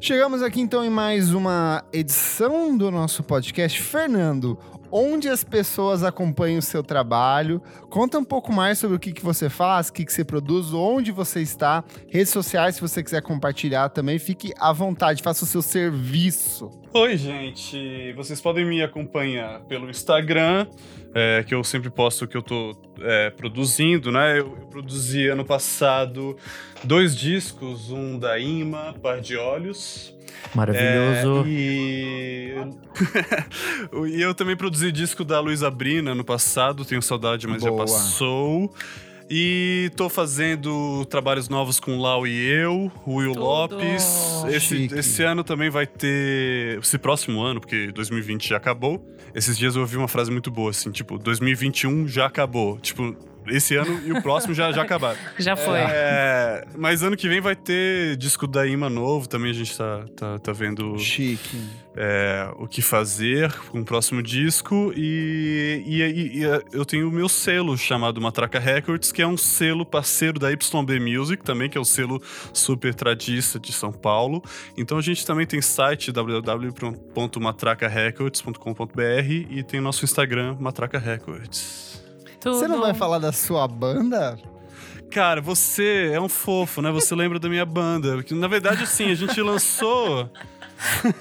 Chegamos aqui então em mais uma edição do nosso podcast. Fernando, onde as pessoas acompanham o seu trabalho? Conta um pouco mais sobre o que, que você faz, o que, que você produz, onde você está, redes sociais, se você quiser compartilhar também, fique à vontade, faça o seu serviço. Oi, gente. Vocês podem me acompanhar pelo Instagram, é, que eu sempre posto o que eu tô é, produzindo, né? Eu, eu produzi ano passado dois discos, um da Ima, Par de Olhos. Maravilhoso. É, e... e eu também produzi disco da Luísa Brina ano passado, tenho saudade, mas já Boa. passou. E tô fazendo trabalhos novos com o Lau e eu, o Will Tudo. Lopes. Esse, esse ano também vai ter. Esse próximo ano, porque 2020 já acabou. Esses dias eu ouvi uma frase muito boa, assim, tipo, 2021 já acabou. Tipo, esse ano e o próximo já, já acabaram. Já foi. É, mas ano que vem vai ter disco da Ima novo, também a gente tá, tá, tá vendo Chique. é, o que fazer com o próximo disco. E, e, e- e, eu tenho o meu selo chamado Matraca Records, que é um selo parceiro da YB Music também, que é o selo super tradista de São Paulo. Então a gente também tem site www.matracarecords.com.br e tem nosso Instagram, Matraca Records. Tudo. Você não vai falar da sua banda? Cara, você é um fofo, né? Você lembra da minha banda. Porque, na verdade, assim, a gente lançou.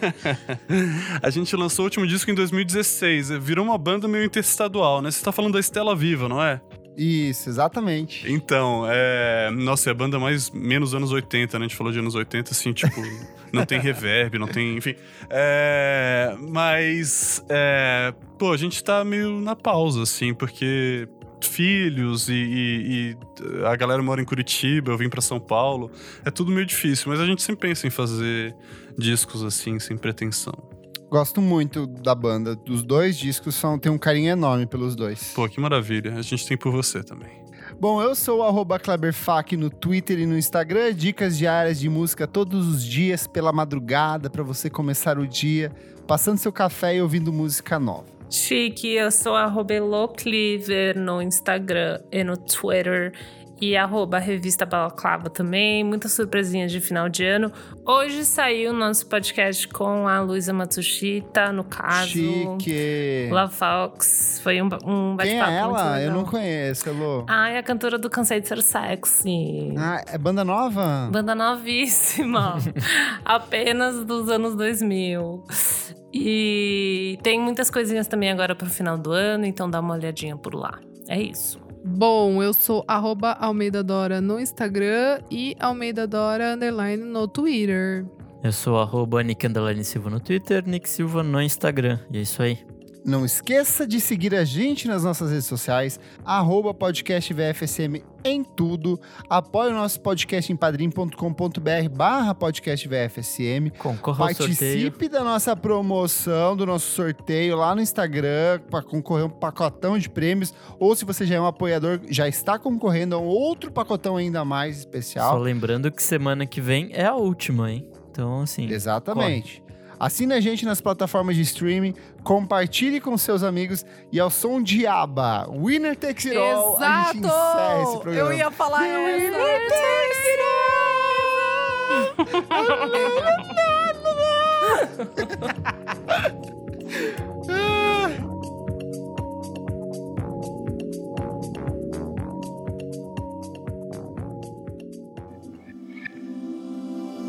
a gente lançou o último disco em 2016. Virou uma banda meio interestadual, né? Você tá falando da Estela Viva, não é? Isso, exatamente. Então, é. Nossa, é a banda mais menos anos 80, né? A gente falou de anos 80, assim, tipo. não tem reverb, não tem. Enfim. É. Mas. É. Pô, a gente tá meio na pausa, assim, porque. Filhos e, e- e a galera mora em Curitiba, eu vim pra São Paulo. É tudo meio difícil, mas a gente sempre pensa em fazer discos assim, sem pretensão. Gosto muito da banda. Os dois discos são, tem um carinho enorme pelos dois. Pô, que maravilha. A gente tem por você também. Bom, eu sou o arroba Kleberfac no Twitter e no Instagram. Dicas diárias de música todos os dias, pela madrugada, pra você começar o dia, passando seu café e ouvindo música nova. Chique, eu sou arroba Elocliver no Instagram e no Twitter. E arroba Revista Balaclava também. Muitas surpresinhas de final de ano. Hoje saiu o nosso podcast com a Luísa Matsushita, no caso. Chique! Love Fox. Foi um, um Quem bate-papo é muito ela? Eu não conheço, Elô. Ah, é a cantora do Cansei de Ser Sexy. Ah, é banda nova? Banda novíssima. Apenas dos anos 2000. E tem muitas coisinhas também agora pro final do ano, então dá uma olhadinha por lá. É isso. Bom, eu sou arroba Almeida Dora no Instagram e Almeida Dora underline no Twitter. Eu sou arroba Nick Underline Silva no Twitter, Nick Silva no Instagram. E é isso aí. Não esqueça de seguir a gente nas nossas redes sociais, arroba podcast VFSM em tudo. Apoie o nosso podcast em padrim.com.br barra podcast VFSM. Concorra ao sorteio. Participe da nossa promoção, do nosso sorteio lá no Instagram para concorrer um pacotão de prêmios. Ou se você já é um apoiador, já está concorrendo a um outro pacotão ainda mais Só especial. lembrando que semana que vem é a última, hein? Então, assim. Exatamente. Assine a gente nas plataformas de streaming, compartilhe com seus amigos e ao som de aba, Winner Takes It All, a gente encerra esse programa. Eu ia falar essa.